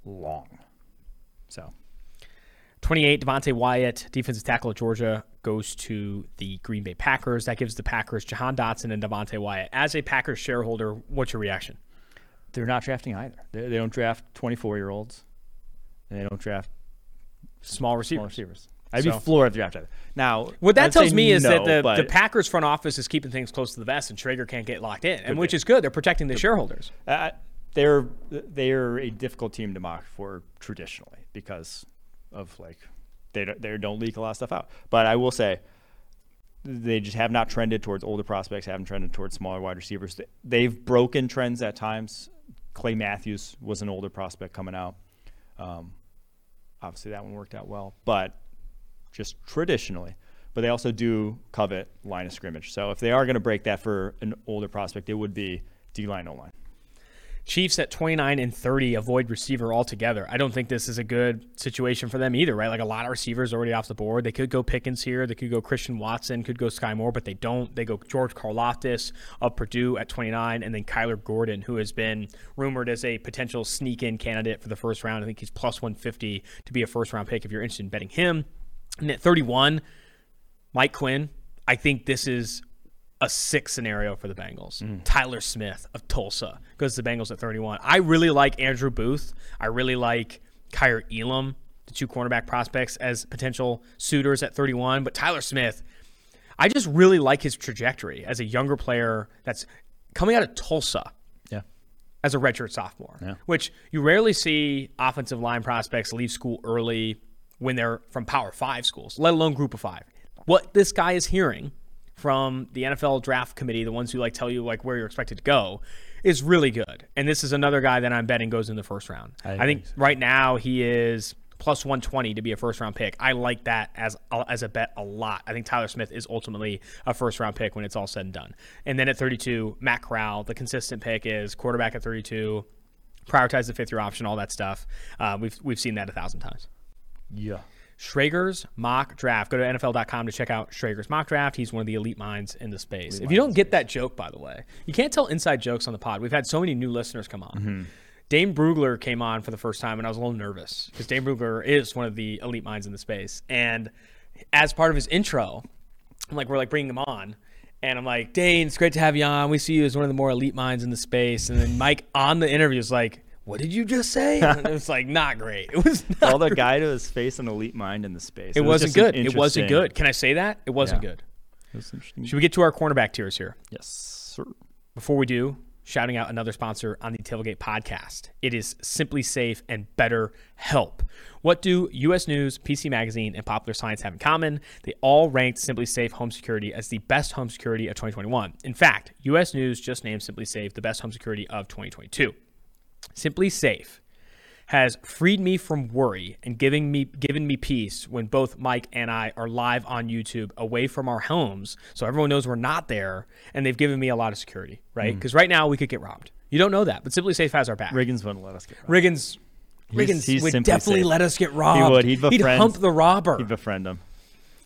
long. So 28, Devonte Wyatt, defensive tackle at Georgia, goes to the Green Bay Packers. That gives the Packers Jahan Dotson and Devonte Wyatt. As a Packers shareholder, what's your reaction? they're not drafting either. They, they don't draft twenty four year olds. They don't draft Small receivers. small receivers. I'd So- be floored if they drafted. Now, What that I'd tells me is that the, the Packers front office is keeping things close to the vest, and Schrager can't get locked in, and which is good. They're protecting the shareholders. Uh, they're they're a difficult team to mock for traditionally because of like they don't, they don't leak a lot of stuff out. But I will say they just have not trended towards older prospects, haven't trended towards smaller wide receivers. They- They've broken trends at times. Clay Matthews was an older prospect coming out. Um, obviously, that one worked out well, but just traditionally. But they also do covet line of scrimmage. So if they are going to break that for an older prospect, it would be D line, O line. Chiefs at 29 and 30 avoid receiver altogether. I don't think this is a good situation for them either, right? Like a lot of receivers already off the board. They could go Pickens here. They could go Christian Watson, could go Skyy Moore, but they don't. They go George Karlaftis of Purdue at 29, and then Kyler Gordon, who has been rumored as a potential sneak in candidate for the first round. I think he's plus 150 to be a first round pick if you're interested in betting him. And at 31, Mike Quinn. I think this is a sick scenario for the Bengals. Mm. Tyler Smith of Tulsa goes to the Bengals at 31. I really like Andrew Booth. I really like Kaiir Elam, the two cornerback prospects, as potential suitors at 31. But Tyler Smith, I just really like his trajectory as a younger player that's coming out of Tulsa Yeah. as a redshirt sophomore, Yeah. which you rarely see offensive line prospects leave school early when they're from Power Five schools, let alone Group of Five. What this guy is hearing from the NFL draft committee, the ones who like tell you like where you're expected to go, is really good. And this is another guy that I'm betting goes in the first round. I, I think so. right now he is plus 120 to be a first round pick. I like that as as a bet a lot. I think Tyler Smith is ultimately a first round pick when it's all said and done. And then at 32, Matt Corral, the consistent pick is quarterback at 32. Prioritize the fifth year option, all that stuff. Uh, we've we've seen that a thousand times. Yeah. Schrager's mock draft. Go to NFL.com to check out Schrager's mock draft. He's one of the elite minds in the space. if you don't get that joke, by the way, you can't tell inside jokes on the pod. We've had so many new listeners come on. Mm-hmm. Dane Brugler came on for the first time, and I was a little nervous because Dane Brugler is one of the elite minds in the space. And as part of his intro, I'm like, we're like bringing him on. And I'm like, Dane, it's great to have you on. We see you as one of the more elite minds in the space. And then Mike on the interview is like, what did you just say? And it was like, not great. It was not All the guy to his face and elite mind in the space. it was wasn't an good. It wasn't good. Can I say that? It wasn't Yeah. good. It was interesting. Should we get to our cornerback tiers here? Yes, sir. Before we do, shouting out another sponsor on the Tailgate podcast. It is SimpliSafe and Better Help. What do U.S. News, PC Magazine, and Popular Science have in common? They all ranked SimpliSafe Home Security as the best home security of 2021. In fact, U.S. News just named SimpliSafe the best home security of 2022. SimpliSafe has freed me from worry and giving me given me peace when both Mike and I are live on YouTube away from our homes so everyone knows we're not there and they've given me a lot of security, right? Hmm. Because right now we could get robbed. You don't know that, but SimpliSafe has our back. Riggins wouldn't let us get. robbed. Riggins Riggins he's would definitely Safe. let us get robbed. He would. He'd befriend- hump the robber. He'd befriend him.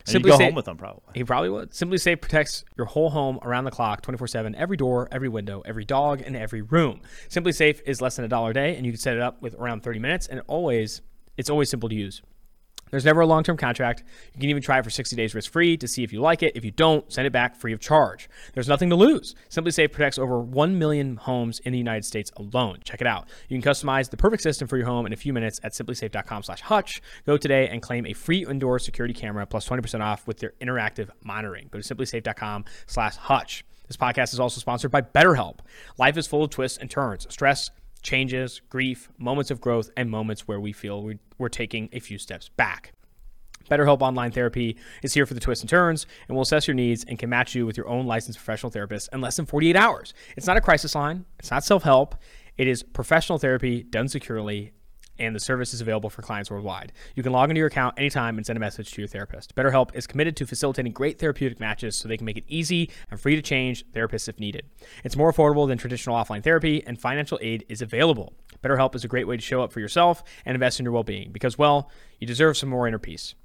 Simply go Safe- home with him probably. He probably would. SimpliSafe protects your whole home around the clock, 24 7, every door, every window, every dog, and every room. SimpliSafe is less than a dollar a day, and you can set it up with around 30 minutes, and always, it's always simple to use. There's never a long term contract. You can even try it for 60 days risk free to see if you like it. If you don't, send it back free of charge. There's nothing to lose. SimpliSafe protects over 1 million homes in the United States alone. Check it out. You can customize the perfect system for your home in a few minutes at simplisafe.com slash hutch. Go today and claim a free indoor security camera plus 20% off with their interactive monitoring. Go to simplisafe.com slash hutch. This podcast is also sponsored by BetterHelp. Life is full of twists and turns. Stress, changes, grief, moments of growth, and moments where we feel we- we're taking a few steps back. BetterHelp Online Therapy is here for the twists and turns and will assess your needs and can match you with your own licensed professional therapist in less than 48 hours. It's not a crisis line, it's not self help, it is professional therapy done securely. And the service is available for clients worldwide. You can log into your account anytime and send a message to your therapist. BetterHelp is committed to facilitating great therapeutic matches so they can make it easy and free to change therapists if needed. It's more affordable than traditional offline therapy, and financial aid is available. BetterHelp is a great way to show up for yourself and invest in your well being because, well, you deserve some more inner peace.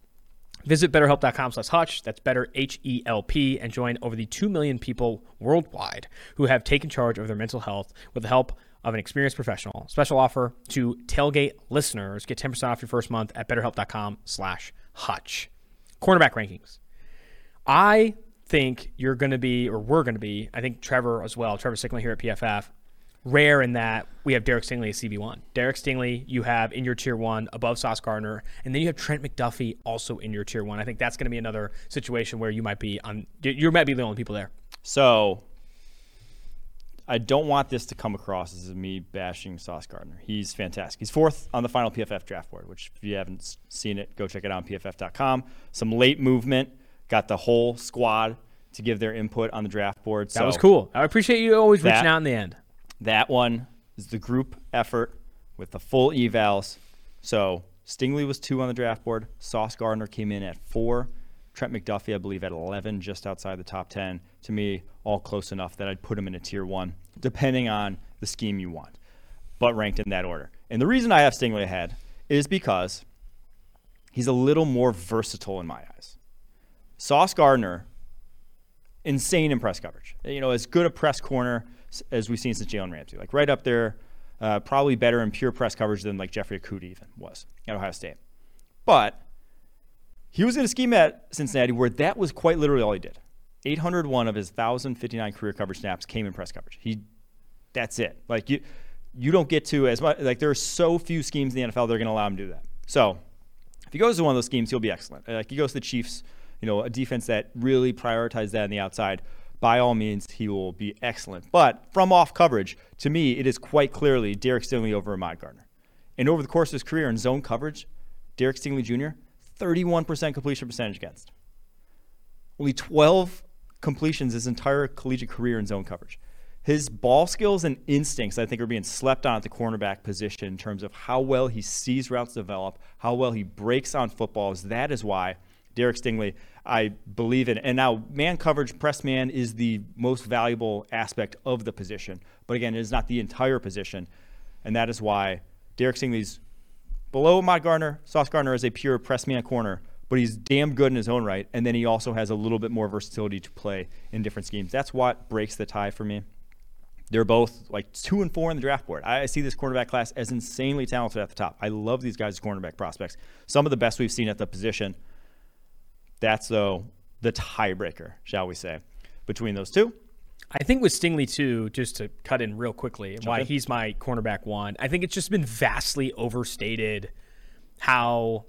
Visit betterhelp.com slash Hutch, that's better H-E-L-P, and join over the 2 million people worldwide who have taken charge of their mental health with the help of an experienced professional. Special offer to tailgate listeners. Get 10% off your first month at betterhelp.com slash Hutch. Cornerback rankings. I think you're going to be, or we're going to be, I think Trevor as well, Trevor Sikkema here at PFF, rare in that we have Derek Stingley as CB1. Derek Stingley, you have in your tier one above Sauce Gardner, and then you have Trent McDuffie also in your tier one. I think that's going to be another situation where you might be on, you might be the only people there. So I don't want this to come across as me bashing Sauce Gardner. He's fantastic. He's fourth on the final PFF draft board, which if you haven't seen it, go check it out on pff.com. Some late movement, got the whole squad to give their input on the draft board. That so was cool. I appreciate you always reaching out in the end. That one is the group effort with the full evals. So Stingley was two on the draft board. Sauce Gardner came in at four. Trent McDuffie, I believe, at 11, just outside the top 10. To me, all close enough that I'd put him in a tier one, depending on the scheme you want, but ranked in that order. And the reason I have Stingley ahead is because he's a little more versatile in my eyes. Sauce Gardner, insane in press coverage. You know, as good a press corner as we've seen since Jalen Ramsey. Like right up there, uh, probably better in pure press coverage than like Jeffrey Okudah even was at Ohio State. But he was in a scheme at Cincinnati where that was quite literally all he did. 801 of his 1,059 career coverage snaps came in press coverage. He, that's it. Like you, you don't get to as much. Like there are so few schemes in the NFL that are going to allow him to do that. So if he goes to one of those schemes, he'll be excellent. Uh, like he goes to the Chiefs, you know, a defense that really prioritizes that on the outside. By all means, he will be excellent. But from off coverage, to me, it is quite clearly Derek Stingley over Ahmad Gardner. And over the course of his career in zone coverage, Derek Stingley Jr. 31% completion percentage against. Only 12 completions his entire collegiate career in zone coverage. His ball skills and instincts, I think, are being slept on at the cornerback position in terms of how well he sees routes develop, how well he breaks on footballs. That is why Derek Stingley, I believe in. And now, man coverage, press man is the most valuable aspect of the position. But again, it is not the entire position. And that is why Derek Stingley's below Ahmad Gardner. Sauce Gardner is a pure press man corner, but he's damn good in his own right. And then he also has a little bit more versatility to play in different schemes. That's what breaks the tie for me. They're both like two and four in the draft board. I see this cornerback class as insanely talented at the top. I love these guys as cornerback prospects. Some of the best we've seen at the position. That's though the tiebreaker, shall we say, between those two. I think with Stingley too, just to cut in real quickly, and why in. he's my cornerback one. I think it's just been vastly overstated how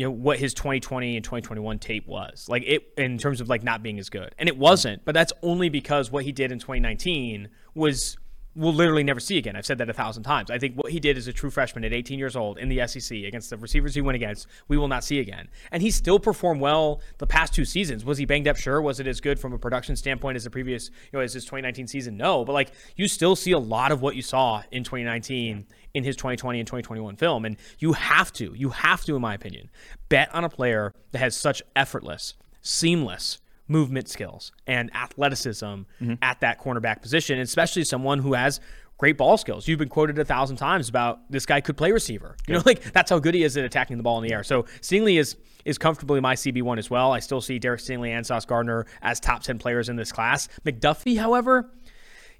you know what his 2020 and 2021 tape was. Like it in terms of like not being as good. And it wasn't but that's only because what he did in 2019 was we'll literally never see again. I've said that a thousand times. I think what he did as a true freshman at 18 years old in the sec against the receivers he went against we will not see again. And he still performed well the past two seasons. Was he banged up? Sure. Was it as good from a production standpoint as the previous you know as his 2019 season? No. But like you still see a lot of what you saw in 2019 in his 2020 and 2021 film. And you have to, you have to, in my opinion, bet on a player that has such effortless, seamless movement skills and athleticism mm-hmm. at that cornerback position, especially someone who has great ball skills. You've been quoted a thousand times about this guy could play receiver. You know, like that's how good he is at attacking the ball in the air. So Stingley is is comfortably my CB1 as well. I still see Derek Stingley and Sauce Gardner as top 10 players in this class. McDuffie, however,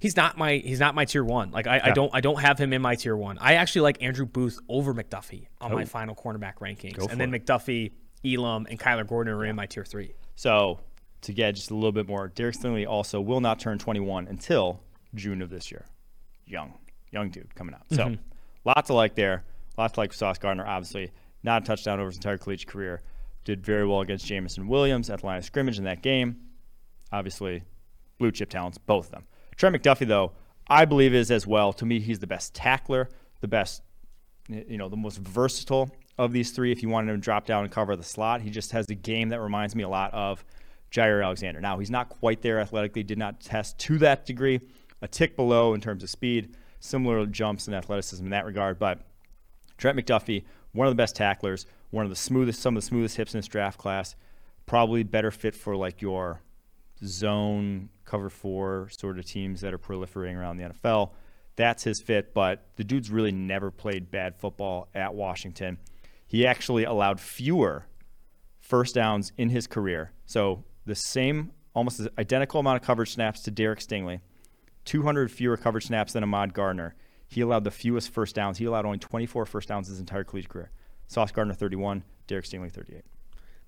he's not my he's not my tier one. Like I, I don't I don't have him in my tier one. I actually like Andrew Booth over McDuffie on my oh. final cornerback rankings, and then McDuffie, Elam, and Kyler Gordon are in my tier three. So to get just a little bit more, Derek Stingley also will not turn 21 until June of this year. Young, young dude coming out. So mm-hmm. lots to like there. Lots to like Sauce Gardner. Obviously, not a touchdown over his entire collegiate career. Did very well against Jameson Williams at the line of scrimmage in that game. Obviously, blue chip talents, both of them. Trent McDuffie, though, I believe is as well. To me, he's the best tackler, the best, you know, the most versatile of these three. If you wanted him to drop down and cover the slot, he just has a game that reminds me a lot of Jaire Alexander. Now, he's not quite there athletically, did not test to that degree, a tick below in terms of speed, similar jumps and athleticism in that regard. But Trent McDuffie, one of the best tacklers, one of the smoothest, some of the smoothest hips in this draft class, probably better fit for like your zone cover four sort of teams that are proliferating around the NFL. That's his fit, but the dude's really never played bad football at Washington. He actually allowed fewer first downs in his career. So the same, almost identical amount of coverage snaps to Derek Stingley, 200 fewer coverage snaps than Ahmad Gardner. He allowed the fewest first downs. He allowed only 24 first downs his entire collegiate career. Sauce Gardner 31, Derek Stingley 38.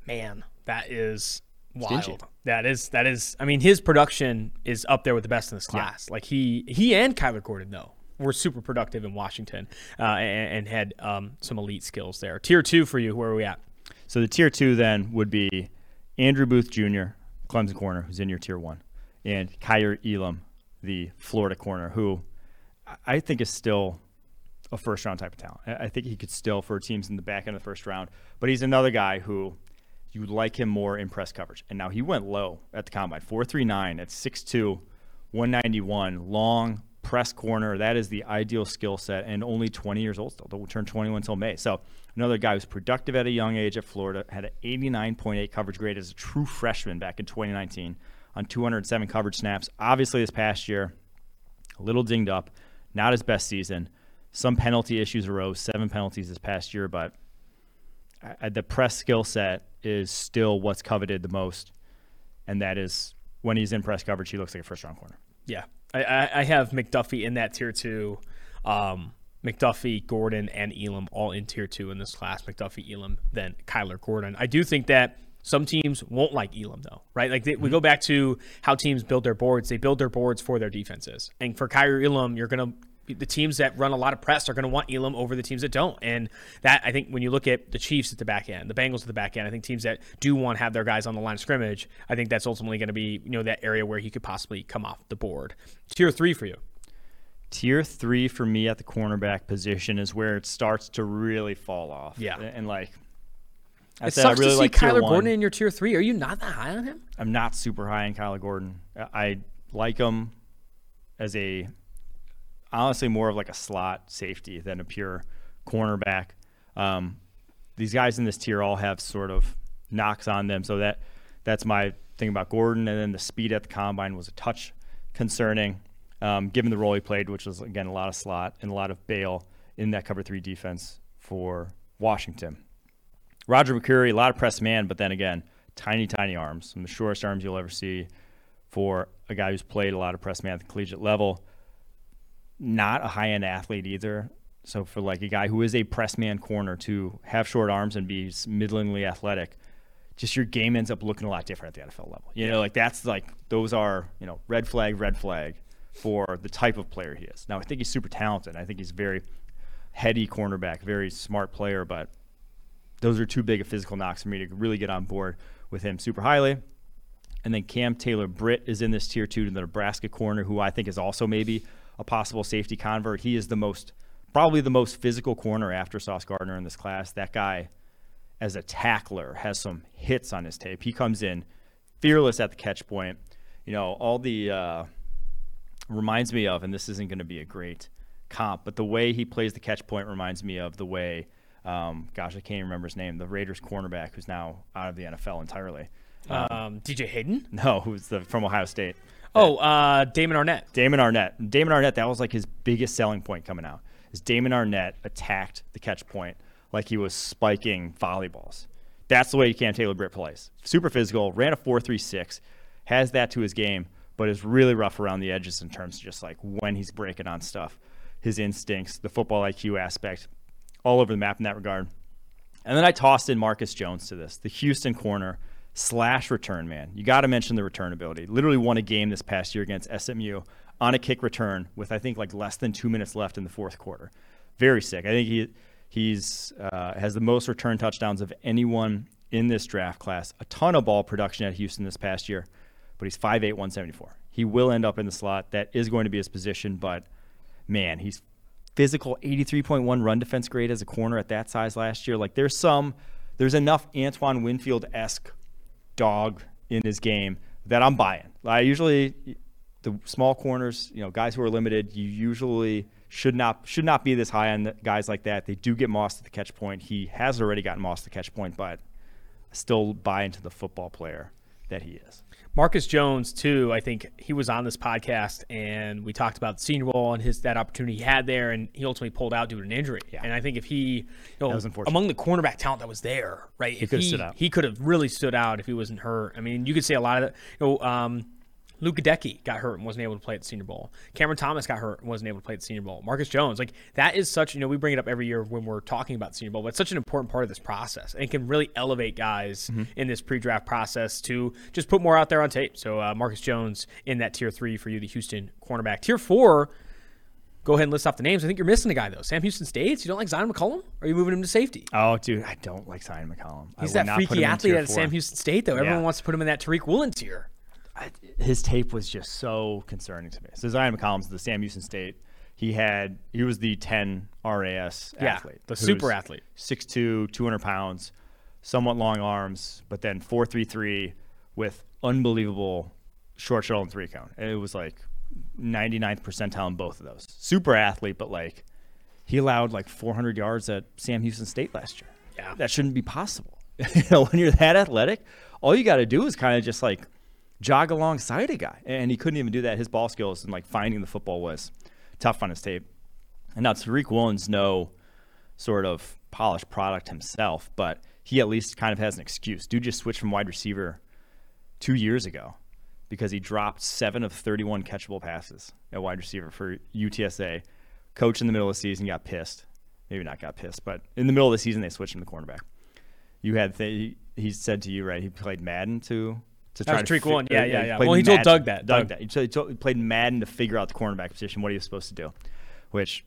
Man, that is wild. Stingy. That is that is. I mean, his production is up there with the best in this class. Yeah. Like he he and Kyler Gordon though were super productive in Washington uh, and, and, had um, some elite skills there. Tier two for you. Where are we at? So the tier two then would be Andrew Booth Jr., Clemson corner, who's in your tier one, and Kaiir Elam, the Florida corner, who I think is still a first round type of talent. I think he could still for teams in the back end of the first round, but he's another guy who you like him more in press coverage. And now he went low at the combine, 439 at 6'2, 191, long press corner. That is the ideal skill set, and only 20 years old still. Don't turn 21 until May. So another guy who's productive at a young age at Florida, had an 89.8 coverage grade as a true freshman back in 2019 on 207 coverage snaps. Obviously, this past year, a little dinged up, not his best season. Some penalty issues arose, seven penalties this past year, but the press skill set is still what's coveted the most, and that is when he's in press coverage, he looks like a first round corner. Yeah, I, I have McDuffie in that tier two. Um, McDuffie, Gordon, and Elam all in tier two in this class. McDuffie, Elam, then Kyler Gordon. I do think that some teams won't like Elam though, right? Like they, we go back to how teams build their boards. They build their boards for their defenses, and for Kaiir Elam, you're gonna the teams that run a lot of press are going to want Elam over the teams that don't. And that I think when you look at the Chiefs at the back end, the Bengals at the back end, I think teams that do want to have their guys on the line of scrimmage, I think that's ultimately going to be you know that area where he could possibly come off the board. Tier three for you. Tier three for me at the cornerback position is where it starts to really fall off. Yeah, and like. I it sucks I really to see like Kyler Gordon in your tier three. Are you not that high on him? I'm not super high on Kyler Gordon. I like him as a honestly more of like a slot safety than a pure cornerback. Um, these guys in this tier all have sort of knocks on them, so that that's my thing about Gordon. And then the speed at the combine was a touch concerning, um, given the role he played, which was again a lot of slot and a lot of bail in that cover three defense for Washington. Roger McCreary, a lot of press man, but then again, tiny, tiny arms, some of the shortest arms you'll ever see for a guy who's played a lot of press man at the collegiate level not a high end athlete either. So for like a guy who is a press man corner to have short arms and be middlingly athletic, just your game ends up looking a lot different at the NFL level. You know, like that's like those are you know red flag, red flag for the type of player he is. Now I think he's super talented. I think he's a very heady cornerback, very smart player, but those are too big of physical knocks for me to really get on board with him super highly. And then Cam Taylor Britt is in this tier two to the Nebraska corner, who I think is also maybe a possible safety convert. He is the most, probably the most physical corner after Sauce Gardner in this class. That guy, as a tackler, has some hits on his tape. He comes in fearless at the catch point. You know, all the uh, reminds me of, and this isn't going to be a great comp, but the way he plays the catch point reminds me of the way, um, gosh, I can't even remember his name, the Raiders cornerback who's now out of the NFL entirely. Um, um, DJ Hayden? No, who's the from Ohio State. Oh, uh, Damon Arnette. Damon Arnette. Damon Arnette. That was like his biggest selling point coming out. Is Damon Arnette attacked the catch point like he was spiking volleyballs. That's the way Cam Taylor Britt plays. Super physical. Ran a four three six. Has that to his game, but is really rough around the edges in terms of just like when he's breaking on stuff, his instincts, the football IQ aspect, all over the map in that regard. And then I tossed in Marcus Jones to this, the Houston corner slash return man. You got to mention the return ability. Literally won a game this past year against SMU on a kick return with I think like less than two minutes left in the fourth quarter. Very sick. I think he he's uh, has the most return touchdowns of anyone in this draft class. A ton of ball production at Houston this past year, but he's 5'8", 174. He will end up in the slot. That is going to be his position, but man, he's physical 83.1 run defense grade as a corner at that size last year. Like there's some there's enough Antoine Winfield esque dog in this game that I'm buying. I usually the small corners, you know, guys who are limited, you usually should not should not be this high on guys like that. They do get mossed at the catch point. He has already gotten mossed at the catch point, but still buy into the football player that he is. Marcus Jones too. I think he was on this podcast and we talked about the Senior Bowl and his that opportunity he had there, and he ultimately pulled out due to an injury. Yeah. And I think if he, you know, was unfortunate. among the cornerback talent that was there, right? He could've stood out. He could have really stood out if he wasn't hurt. I mean, you could say a lot of that. You know, um, Luke Goedeke got hurt and wasn't able to play at the Senior Bowl. Cameron Thomas got hurt and wasn't able to play at the Senior Bowl. Marcus Jones, like that is such, you know, we bring it up every year when we're talking about the Senior Bowl, but it's such an important part of this process and it can really elevate guys Mm-hmm. in this pre draft process to just put more out there on tape. So, uh, Marcus Jones in that tier three for you, the Houston cornerback. Tier four, go ahead and list off the names. I think you're missing a guy, though. Sam Houston States. You don't like Zyon McCollum? Or are you moving him to safety? Oh, dude, I don't like Zyon McCollum. He's that freaky athlete at. Sam Houston State, though. Everyone Yeah. wants to put him in that Tariq Woolen tier. His tape was just so concerning to me. So Zyon McCollum's the Sam Houston State. He had he was the 10 RAS Yeah, athlete, the super athlete. 6'2", 200 pounds, somewhat long arms, but then 4'3'3 with unbelievable short shuttle and three count. It was like 99th percentile in both of those. Super athlete, but like he allowed like 400 yards at Sam Houston State last year. Yeah. that shouldn't be possible. you know, when you're that athletic, all you got to do is kind of just like jog alongside a guy, and he couldn't even do that. His ball skills and like finding the football was tough on his tape. And now Tariq Woolen's no sort of polished product himself, but he at least kind of has an excuse. Dude just switched from wide receiver two years ago because he dropped seven of 31 catchable passes at wide receiver for UTSA. Coach in the middle of the season got pissed. Maybe not got pissed, but in the middle of the season they switched him to cornerback. You had th- he said to you right. He played Madden to to That try to Tariq fi- Yeah, yeah, yeah. played Well, he told Madden- Doug that. Doug Doug. that. He told- he told- he played Madden to figure out the cornerback position, what he was supposed to do, which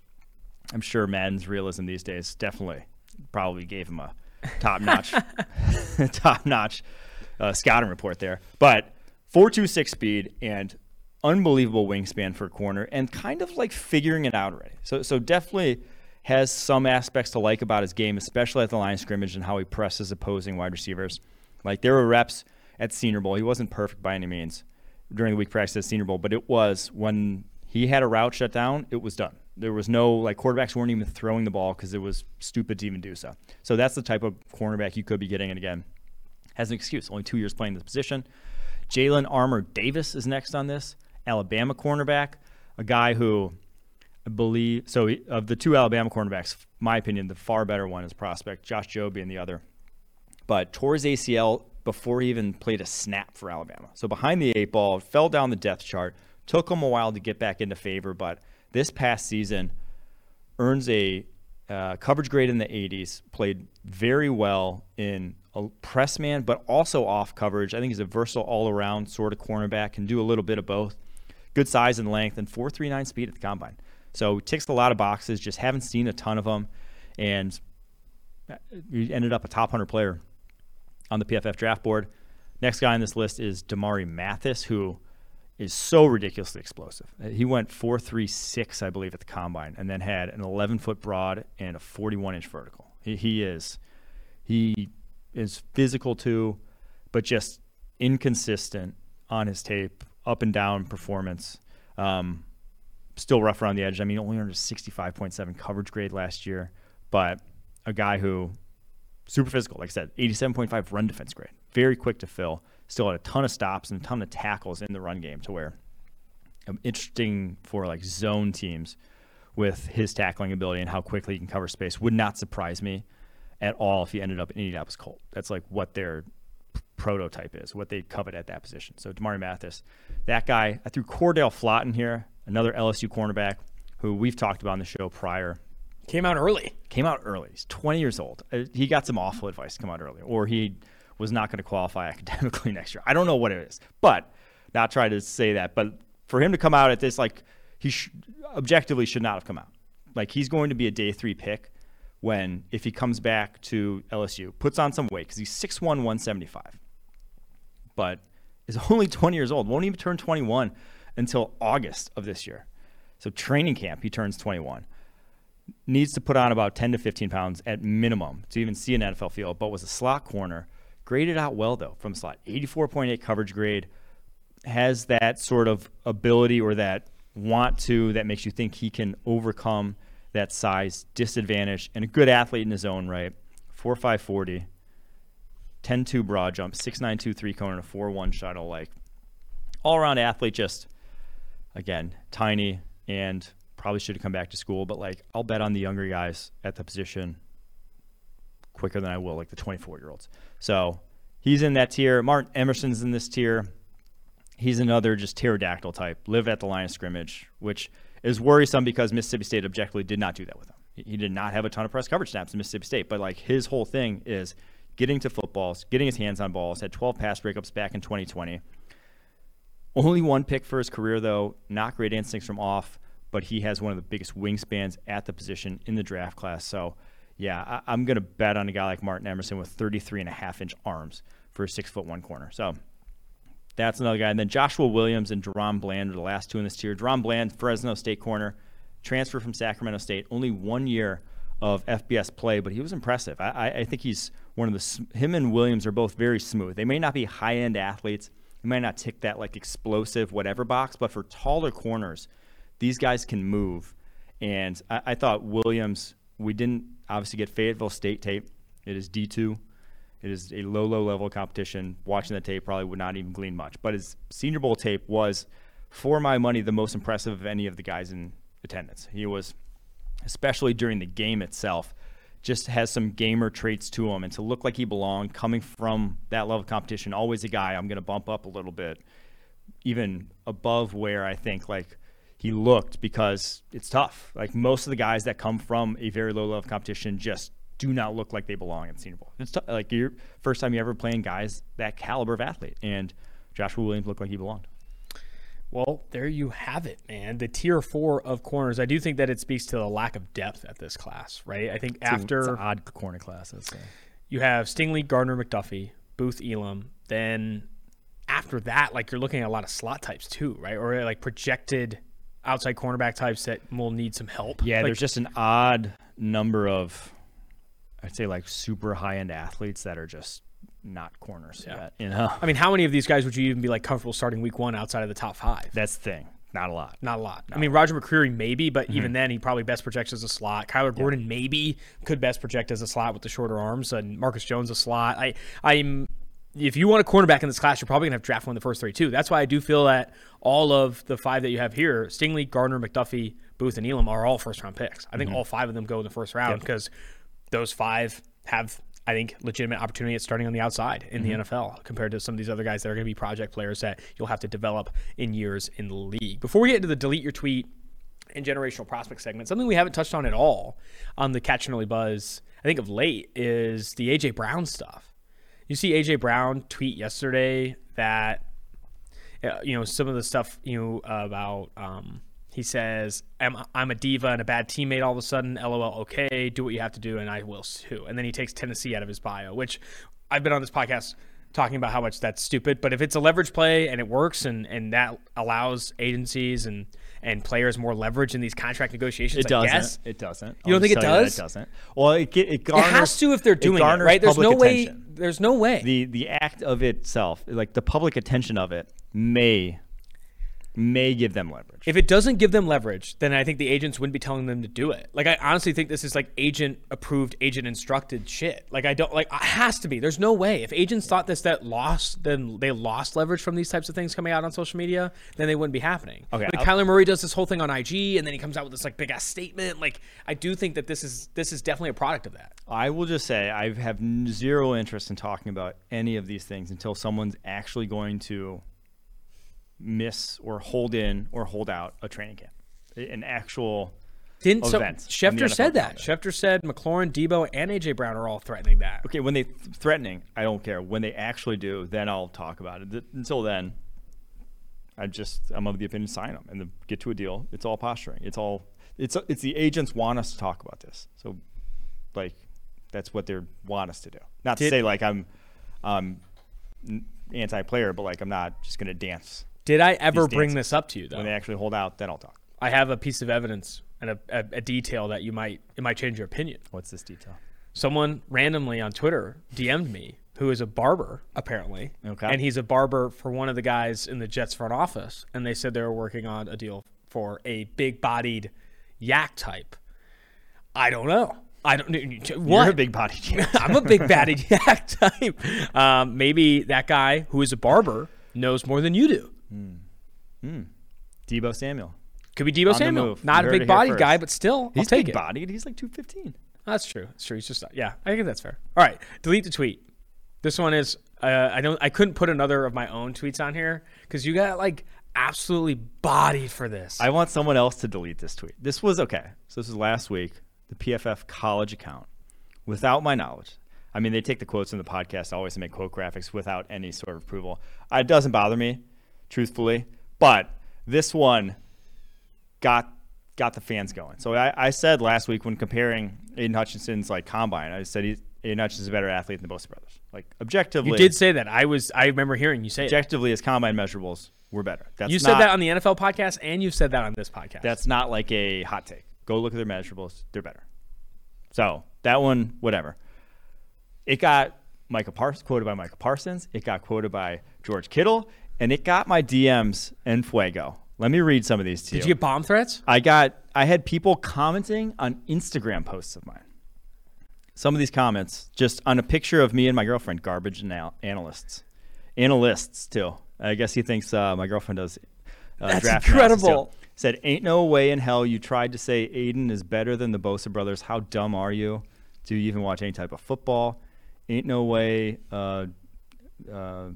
I'm sure Madden's realism these days definitely probably gave him a top notch, top notch uh, scouting report there. But four two six speed and unbelievable wingspan for a corner, and kind of like figuring it out already. So so definitely has some aspects to like about his game, especially at the line of scrimmage and how he presses opposing wide receivers. Like there were reps at Senior Bowl. He wasn't perfect by any means during the week practice at Senior Bowl, but it was when he had a route shut down, it was done. There was no like quarterbacks weren't even throwing the ball because it was stupid to even do so. So that's the type of cornerback you could be getting. And again, has an excuse. Only two years playing this position. Jalyn Armour Davis is next on this. Alabama cornerback, a guy who I believe so. Of the two Alabama cornerbacks, my opinion, the far better one is prospect Josh Jobe being the other. But tore his ACL before he even played a snap for Alabama. So behind the eight ball, fell down the depth chart. Took him a while to get back into favor, but this past season earns a uh, coverage grade in the 80s. Played very well in a press man, but also off coverage. I think he's a versatile all around sort of cornerback. Can do a little bit of both. Good size and length, and 4.39 speed at the combine. So ticks a lot of boxes. Just haven't seen a ton of them, and he ended up a top 100 player on the PFF draft board. Next guy on this list is Damari Mathis, who is so ridiculously explosive. Uh, He went 4.36, I believe, at the combine, and then had an 11 foot broad and a 41 inch vertical. He, he is he is physical too, but just inconsistent on his tape, up and down performance. Um, still rough around the edge. I mean, only earned a 65.7 coverage grade last year, but a guy who super physical, like I said, 87.5 run defense grade, very quick to fill. Still had a ton of stops and a ton of tackles in the run game to where um, interesting for like zone teams with his tackling ability and how quickly he can cover space. Would not surprise me at all if he ended up in Indianapolis Colt. That's like what their prototype is, what they covet at that position. So Damari Mathis, that guy. I threw Cordell Flott in here, another LSU cornerback who we've talked about on the show prior. Came out early. Came out early. He's 20 years old. Uh, He got some awful advice to come out early, or he was not going to qualify academically next year. I don't know what it is, but not trying to say that. But for him to come out at this, like he sh- objectively should not have come out. Like he's going to be a day three pick when if he comes back to LSU, puts on some weight because he's 6'1", 175, but is only 20 years old. Won't even turn 21 until August of this year. So training camp, he turns 21 needs to put on about 10 to 15 pounds at minimum to even see an NFL field, but was a slot corner. Graded out well, though, from slot. 84.8 coverage grade. Has that sort of ability or that want to that makes you think he can overcome that size disadvantage and a good athlete in his own right. 4'540, 10 2 broad jump, 6'9 2 3 cone, and a 4 1 shuttle. Like, all around athlete, just again tiny and probably should have come back to school. But like I'll bet on the younger guys at the position quicker than I will like the 24 year olds. So he's in that tier. Martin Emerson's in this tier. He's another just pterodactyl type. Live at the line of scrimmage, which is worrisome because Mississippi State objectively did not do that with him. He did not have a ton of press coverage snaps in Mississippi State, but like his whole thing is getting to footballs, getting his hands on balls. Had 12 pass breakups back in 2020. Only one pick for his career, though. Not great instincts from off, but he has one of the biggest wingspans at the position in the draft class. So, yeah, I, am going to bet on a guy like Martin Emerson with 33 and a half inch arms for a six foot one corner. So, that's another guy. And then Joshua Williams and DaRon Bland are the last two in this tier. DaRon Bland, Fresno State corner, transfer from Sacramento State, only one year of FBS play, but he was impressive. I, I think he's one of the him and Williams are both very smooth. They may not be high end athletes. They might not tick that like explosive whatever box, but for taller corners, these guys can move. And I, I thought Williams. We didn't obviously get Fayetteville State tape. It is D two. It is a low, low level competition. Watching that tape probably would not even glean much. But his Senior Bowl tape was, for my money, the most impressive of any of the guys in attendance. He was, especially during the game itself, just has some gamer traits to him. And to look like he belonged coming from that level of competition, always a guy I'm going to bump up a little bit, even above where I think like he looked because it's tough. Like most of the guys that come from a very low level of competition just do not look like they belong in the Senior Bowl. It's like your first time you ever playing guys that caliber of athlete, and Joshua Williams looked like he belonged. Well, there you have it, man. The tier four of corners. I do think that it speaks to the lack of depth at this class, right? I think it's after a, it's an odd corner class, let's say. you have Stingley, Gardner, McDuffie, Booth, Elam. Then after that, like you're looking at a lot of slot types too, right? Or like projected outside cornerback types that will need some help. Yeah, like, there's just an odd number of, I'd say like super high end athletes that are just not corners Yeah. yet. You know, I mean, how many of these guys would you even be like comfortable starting week one outside of the top five? that's the thing. Not a lot. Not a lot. I mean, Roger McCreary maybe, but even mm-hmm. then, he probably best projects as a slot. Kyler Gordon maybe could best project as a slot with the shorter arms, and Marcus Jones a slot. I, I'm. If you want a cornerback in this class, you're probably gonna have to draft one of the first three too. That's why I do feel that all of the five that you have here, Stingley, Gardner, McDuffie, Booth, and Elam, are all first round picks. I think mm-hmm. all five of them go in the first round because those five have I think legitimate opportunity at starting on the outside in the mm-hmm. NFL compared to some of these other guys that are going to be project players that you'll have to develop in years in the league. Before we get into the delete your tweet and generational prospect segment, something we haven't touched on at all on the Catch an Early Buzz, I think of late, is the AJ Brown stuff. You see AJ Brown tweet yesterday that uh, you know some of the stuff you know about um, he says I'm, I'm a diva and a bad teammate all of a sudden lol okay do what you have to do and i will too and then he takes tennessee out of his bio which i've been on this podcast talking about how much that's stupid but if it's a leverage play and it works and, and that allows agencies and and players more leverage in these contract negotiations It I doesn't. guess, It doesn't. You don't I'll think it tell you that does? It doesn't. Well, it, ge- it it has to if they're doing it, garners right there's no public way attention. there's no way the the act of itself, like the public attention of it, may may give them leverage. If it doesn't give them leverage, then I think the agents wouldn't be telling them to do it. Like I honestly think this is like agent approved, agent instructed shit. Like I don't like it has to be. There's no way. If agents thought this that lost then they lost leverage from these types of things coming out on social media, then they wouldn't be happening. Okay, Like Kyler Murray does this whole thing on IG and then he comes out with this like big ass statement. Like I do think that this is this is definitely a product of that. I will just say I have zero interest in talking about any of these things until someone's actually going to miss or hold in or hold out a training camp, an actual. Didn't so Events Schefter said that. Schefter said McLaurin, Deebo, and AJ Brown are all threatening that. Okay, when they th- threatening, I don't care. When they actually do, then I'll talk about it. Th- until then, I just I'm of the opinion sign them and get to a deal. It's all posturing. It's all it's it's the agents want us to talk about this. So, like, that's what they want us to do. Not Did- to say like I'm um anti-player, but like I'm not just gonna dance. Did I ever bring this up to you though? When they actually hold out, then I'll talk. I have a piece of evidence and a, a, a detail that you might it might change your opinion. What's this detail? Someone randomly on Twitter DM'd me who is a barber apparently, Okay. and he's a barber for one of the guys in the Jets front office, and they said they were working on a deal for a big-bodied yak type. I don't know. I don't. What? You're a big body. I'm a big batted yak type. Um, maybe that guy who is a barber knows more than you do. Deebo Samuel. Could be Deebo the Samuel. Not You a big bodied guy, but still, He's I'll take big it. bodied. He's like 215. That's true. That's true. He's just yeah. I think that's fair. All right, delete the tweet. This one is uh, I don't I couldn't put another of my own tweets on here because you got like absolutely bodied for this. I want someone else to delete this tweet. This was okay. So this was last week. The PFF college account, without my knowledge. I mean, they take the quotes in the podcast always to make quote graphics without any sort of approval. Uh, It doesn't bother me, truthfully. But this one got got the fans going. So I, I said last week when comparing Aidan Hutchinson's like combine, I said he's, Aidan Hutchinson's a better athlete than the Bosa brothers. Like objectively, you did say that. I was I remember hearing you say it. objectively his combine measurables were better. That's You not, said that on the NFL podcast, and you've said that on this podcast. That's not like a hot take. Go look at their measurables; they're better. So that one, whatever. It got Micah Parsons quoted by Micah Parsons. It got quoted by George Kittle, and it got my DMs and Fuego. Let me read some of these to you. Did you get bomb threats? I got I had people commenting on Instagram posts of mine. Some of these comments just on a picture of me and my girlfriend, garbage anal- analysts, analysts too. I guess he thinks uh, my girlfriend does. Uh, That's draft incredible. Said, "Ain't no way in hell you tried to say Aidan is better than the Bosa brothers. How dumb are you? Do you even watch any type of football? Ain't no way." Uh, uh,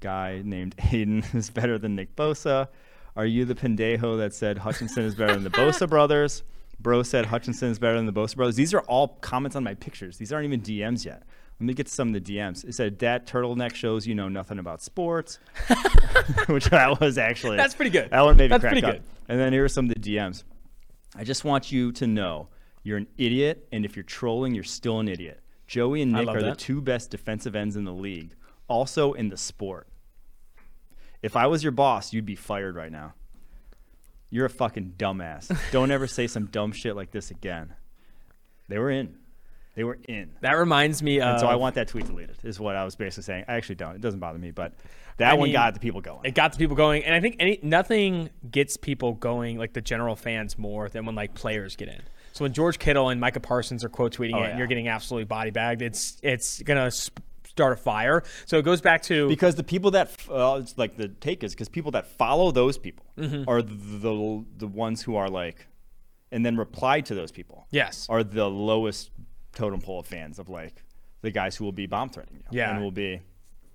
guy named Aidan is better than Nick Bosa? Are you the pendejo that said Hutchinson is better than the Bosa brothers? Bro said Hutchinson is better than the Bosa brothers. These are all comments on my pictures. These aren't even DMs yet. Let me get to some of the DMs. It said that turtleneck shows you know nothing about sports, which that was actually That's pretty good. That one made me That's pretty up. good. And then here are some of the DMs. I just want you to know you're an idiot, and if you're trolling, you're still an idiot. Joey and Nick are the two best defensive ends in the league, also in the sport. If I was your boss, you'd be fired right now. You're a fucking dumbass. Don't ever say some dumb shit like this again. They were in. They were in. That reminds me of. And so I want that tweet deleted, is what I was basically saying. I actually don't. It doesn't bother me, but that I one mean, got the people going. it got the people going, and I think any nothing gets people going like the general fans more than when like players get in. So when George Kittle and Micah Parsons are quote tweeting Oh, it, yeah. and you're getting absolutely body bagged, it's it's gonna sp- start a fire. So it goes back to because the people that uh, it's like the take is because people that follow those people Mm-hmm. are the, the the ones who are like, and then reply to those people. yes, are the lowest totem pole of fans of like the guys who will be bomb threatening you. Yeah. and will be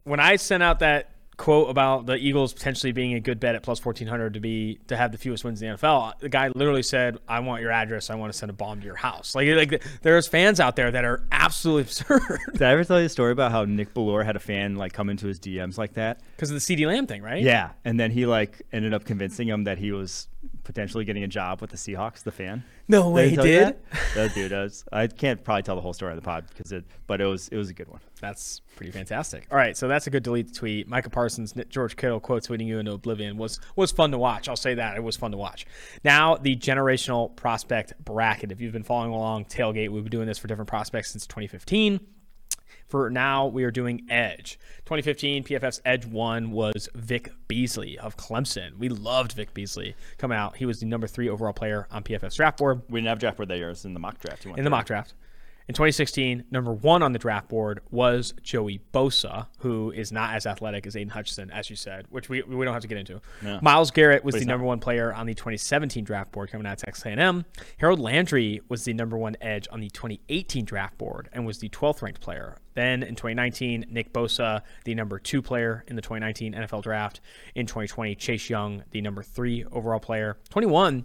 when I sent out that quote about the Eagles potentially being a good bet at plus fourteen hundred to be to have the fewest wins in the NFL, the guy literally said, "I want your address. I want to send a bomb to your house." Like, like there's fans out there that are absolutely absurd Did I ever tell you a story about how Nick Ballore had a fan like come into his DMs like that? because of the CeeDee Lamb thing, right? Yeah, and then he like ended up convincing him that he was potentially getting a job with the Seahawks. The fan. No way, I he did. That? that dude does. I can't probably tell the whole story on the pod because it, but it was it was a good one. That's pretty fantastic. All right, so that's a good delete tweet. Micah Parsons, George Kittle quote tweeting you into oblivion was was fun to watch. I'll say that it was fun to watch. Now the generational prospect bracket. If you've been following along, tailgate, we've been doing this for different prospects since 2015. For now, we are doing Edge. 2015 PFF's Edge one was Vic Beasley of Clemson. We loved Vic Beasley coming out. He was the number three overall player on PFF's draft board We didn't have draft board that year. It was in the mock draft. In the mock draft. In 2016, number one on the draft board was Joey Bosa, who is not as athletic as Aidan Hutchinson, as you said, which we, we don't have to get into. Yeah. Myles Garrett was But the he's number one player on the 2017 draft board coming out of Texas A&M. Harold Landry was the number one edge on the 2018 draft board and was the 12th ranked player. Then in 2019, Nick Bosa, the number two player in the 2019 NFL draft. In 2020, Chase Young, the number three overall player. 21,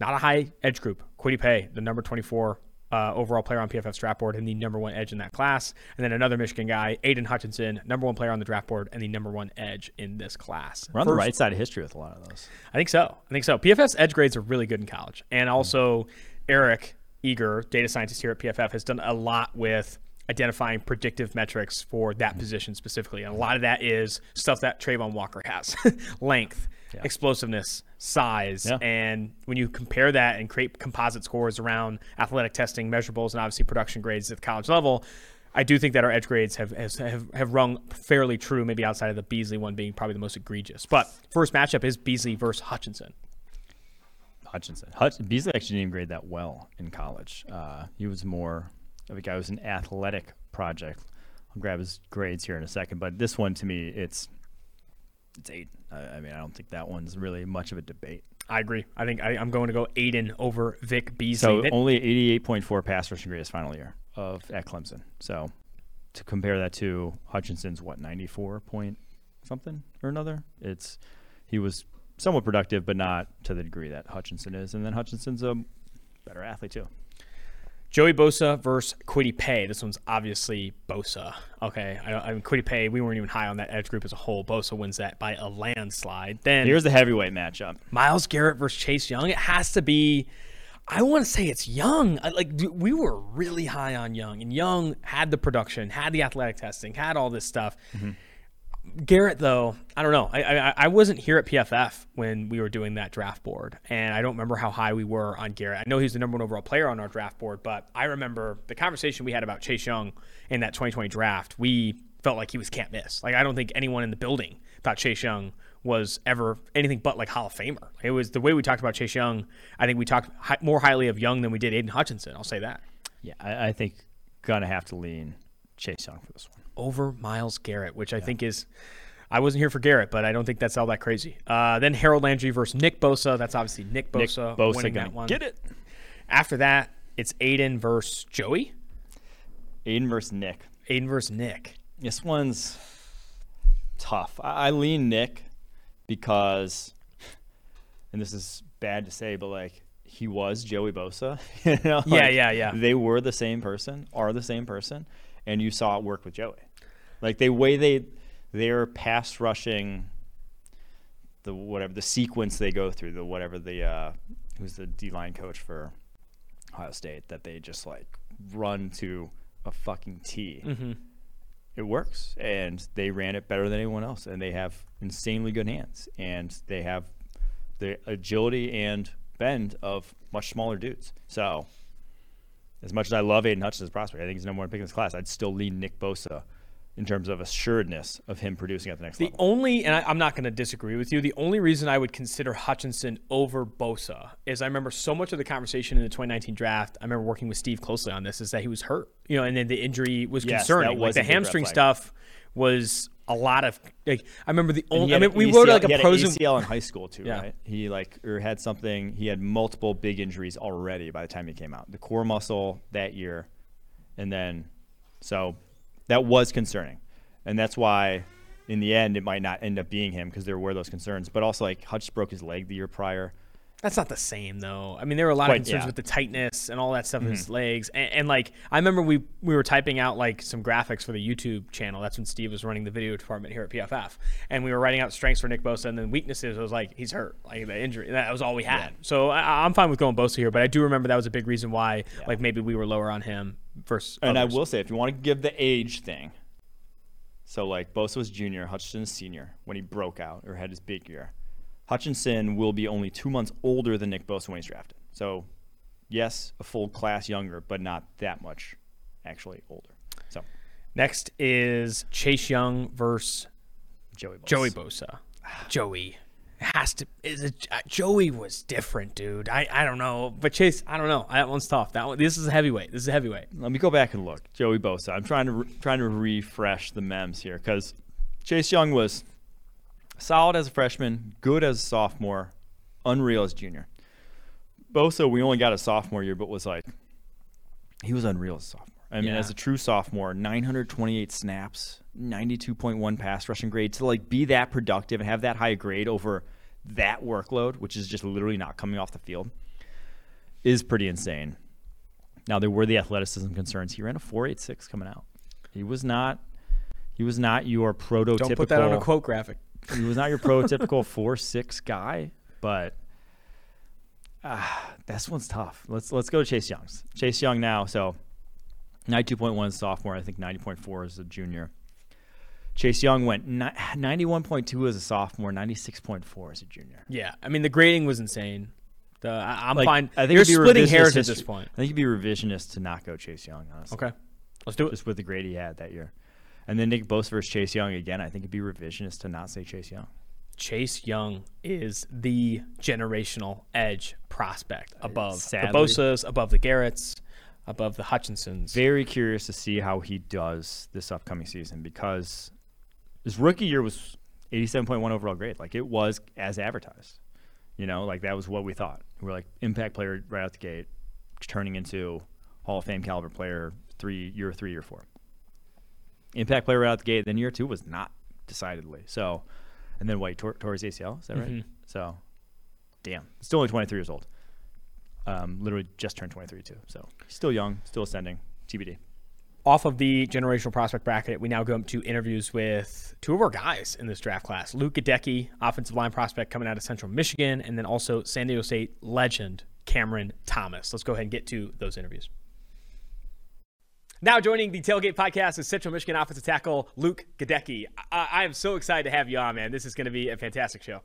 not a high edge group. Kwity Paye, the number 24 uh, overall player on PFF's draft board and the number one edge in that class. And then another Michigan guy, Aidan Hutchinson, number one player on the draft board and the number one edge in this class. We're on the right side of history with a lot of those. I think so. I think so. PFF's edge grades are really good in college. And also, Eric Eager, data scientist here at PFF, has done a lot with identifying predictive metrics for that position specifically. And a lot of that is stuff that Travon Walker has length, explosiveness, size. Yeah. And when you compare that and create composite scores around athletic testing, measurables, and obviously production grades at the college level, I do think that our edge grades have, have have rung fairly true, maybe outside of the Beasley one being probably the most egregious. But first matchup is Beasley versus Hutchinson. Hutchinson. Hutch, Beasley actually didn't even grade that well in college. Uh, he was more of a guy who was an athletic project. I'll grab his grades here in a second, but this one to me, it's It's eight. I, I mean, I don't think that one's really much of a debate. I agree. I think I, am going to go Aidan over Vic Beasley. So only 88.4 pass rushing grade his final year of at Clemson. So to compare that to Hutchinson's what 94 point something or another, it's he was somewhat productive, but not to the degree that Hutchinson is. And then Hutchinson's a better athlete too. Joey Bosa versus Kwity Paye. This one's obviously Bosa. Okay, I, I mean Kwity Paye. We weren't even high on that edge group as a whole. Bosa wins that by a landslide. Then here's the heavyweight matchup: Myles Garrett versus Chase Young. It has to be. I want to say it's Young. Like we were really high on Young, and Young had the production, had the athletic testing, had all this stuff. Mm-hmm. Garrett, though, I don't know. I, I, I wasn't here at PFF when we were doing that draft board, and I don't remember how high we were on Garrett. I know he's the number one overall player on our draft board, but I remember the conversation we had about Chase Young in that 2020 draft. We felt like he was can't miss. Like I don't think anyone in the building thought Chase Young was ever anything but like Hall of Famer. It was the way we talked about Chase Young. I think we talked hi- more highly of Young than we did Aidan Hutchinson. I'll say that. Yeah, I, I think gonna have to lean Chase Young for this one over Myles Garrett, which I yeah. think is. I wasn't here for Garrett, but I don't think that's all that crazy. Uh, then Harold Landry versus Nick Bosa. That's obviously Nick Bosa, Nick Bosa winning that one. Get it. After that, it's Aidan versus Joey. Aidan versus Nick. Aidan versus Nick. This one's tough. I, I lean Nick because, and this is bad to say, but like he was Joey Bosa. you know, like yeah, yeah, yeah. They were the same person, are the same person and you saw it work with Joey. Like the way they they're pass rushing the whatever the sequence they go through, the whatever the uh, who's the D line coach for Ohio State that they just like run to a fucking T. Mm-hmm. It works, and they ran it better than anyone else, and they have insanely good hands, and they have the agility and bend of much smaller dudes. So as much as I love Aidan Hutchinson's prospect, I think he's number one pick in this class. I'd still lean Nick Bosa in terms of assuredness of him producing at the next the level. The only, and I, am not going to disagree with you, the only reason I would consider Hutchinson over Bosa is I remember so much of the conversation in the 2019 draft. I remember working with Steve closely on this, is that he was hurt, you know, and then the injury was yes, concerning. Was like the hamstring stuff was a lot of like I remember the only I mean we wrote like a pros and ACL in high school too, yeah. right? He like or had something he had multiple big injuries already by the time he came out. The core muscle that year and then so that was concerning. And that's why in the end it might not end up being him because there were those concerns. But also like Hutch broke his leg the year prior. That's not the same though. I mean, there were a lot Quite, of concerns yeah. with the tightness and all that stuff mm-hmm. in his mm-hmm. legs. And, and, like, I remember we we were typing out like some graphics for the YouTube channel. That's when Steve was running the video department here at PFF, and we were writing out strengths for Nick Bosa and then weaknesses. It was like he's hurt, like the injury. That was all we had. Yeah. So I, am fine with going Bosa here, but I do remember that was a big reason why, yeah. like maybe we were lower on him versus. And others. I will say, if you want to give the age thing, so like Bosa was junior, Hutchinson senior when he broke out or had his big year. Hutchinson will be only two months older than Nick Bosa when he's drafted. So, yes, a full class younger, but not that much actually older. So, next is Chase Young versus Joey Bosa. Joey Bosa. Joey has to is it uh, Joey was different, dude. I, I don't know, but Chase, I don't know. That one's tough. That one, this is a heavyweight. This is a heavyweight. Let me go back and look. Joey Bosa. I'm trying to re- trying to refresh the mems here because Chase Young was solid as a freshman, good as a sophomore, unreal as junior. Bosa, we only got a sophomore year, but was like, he was unreal as a sophomore. I mean, yeah. as a true sophomore, 928 snaps, 92.1 pass rushing grade to like be that productive and have that high grade over that workload, which is just literally not coming off the field, is pretty insane. Now there were the athleticism concerns. He ran a 4.86 coming out. He was not. He was not your prototypical. Don't put that on a quote graphic he was not your prototypical four six guy, but uh, this one's tough. Let's let's go to Chase Young's. Chase Young now, so ninety two point one sophomore. I think ninety point four is a junior. Chase Young went ninety one point two as a sophomore, ninety six point four as a junior. Yeah, I mean the grading was insane. The, I, am like, fine. I think you're splitting hairs at this point. I think it'd be revisionist to not go Chase Young. Honestly. Okay, let's do it. Just with the grade he had that year. And then Nick Bosa versus Chase Young again. I think it'd be revisionist to not say Chase Young. Chase Young is the generational edge prospect above Sadly. the Bosas, above the Garretts, above the Hutchinsons. Very curious to see how he does this upcoming season because his rookie year was 87.1 overall grade. Like it was as advertised. You know, like that was what we thought. We are like impact player right out the gate, turning into Hall of Fame caliber player three year three year four. Impact player right out the gate. Then year two was not decidedly so. And then what? Tore, his ACL. Is that right? Mm-hmm. So, damn, still only 23 years old. Um, literally just turned 23 too. So still young, still ascending. TBD off of the generational prospect bracket, we now go to interviews with two of our guys in this draft class. Luke Goedeke, offensive line prospect coming out of Central Michigan, and then also San Diego State legend Cameron Thomas. Let's go ahead and get to those interviews. Now joining the Tailgate podcast is Central Michigan offensive tackle Luke Goedeke. I-, I am so excited to have you on, man. This is going to be a fantastic show.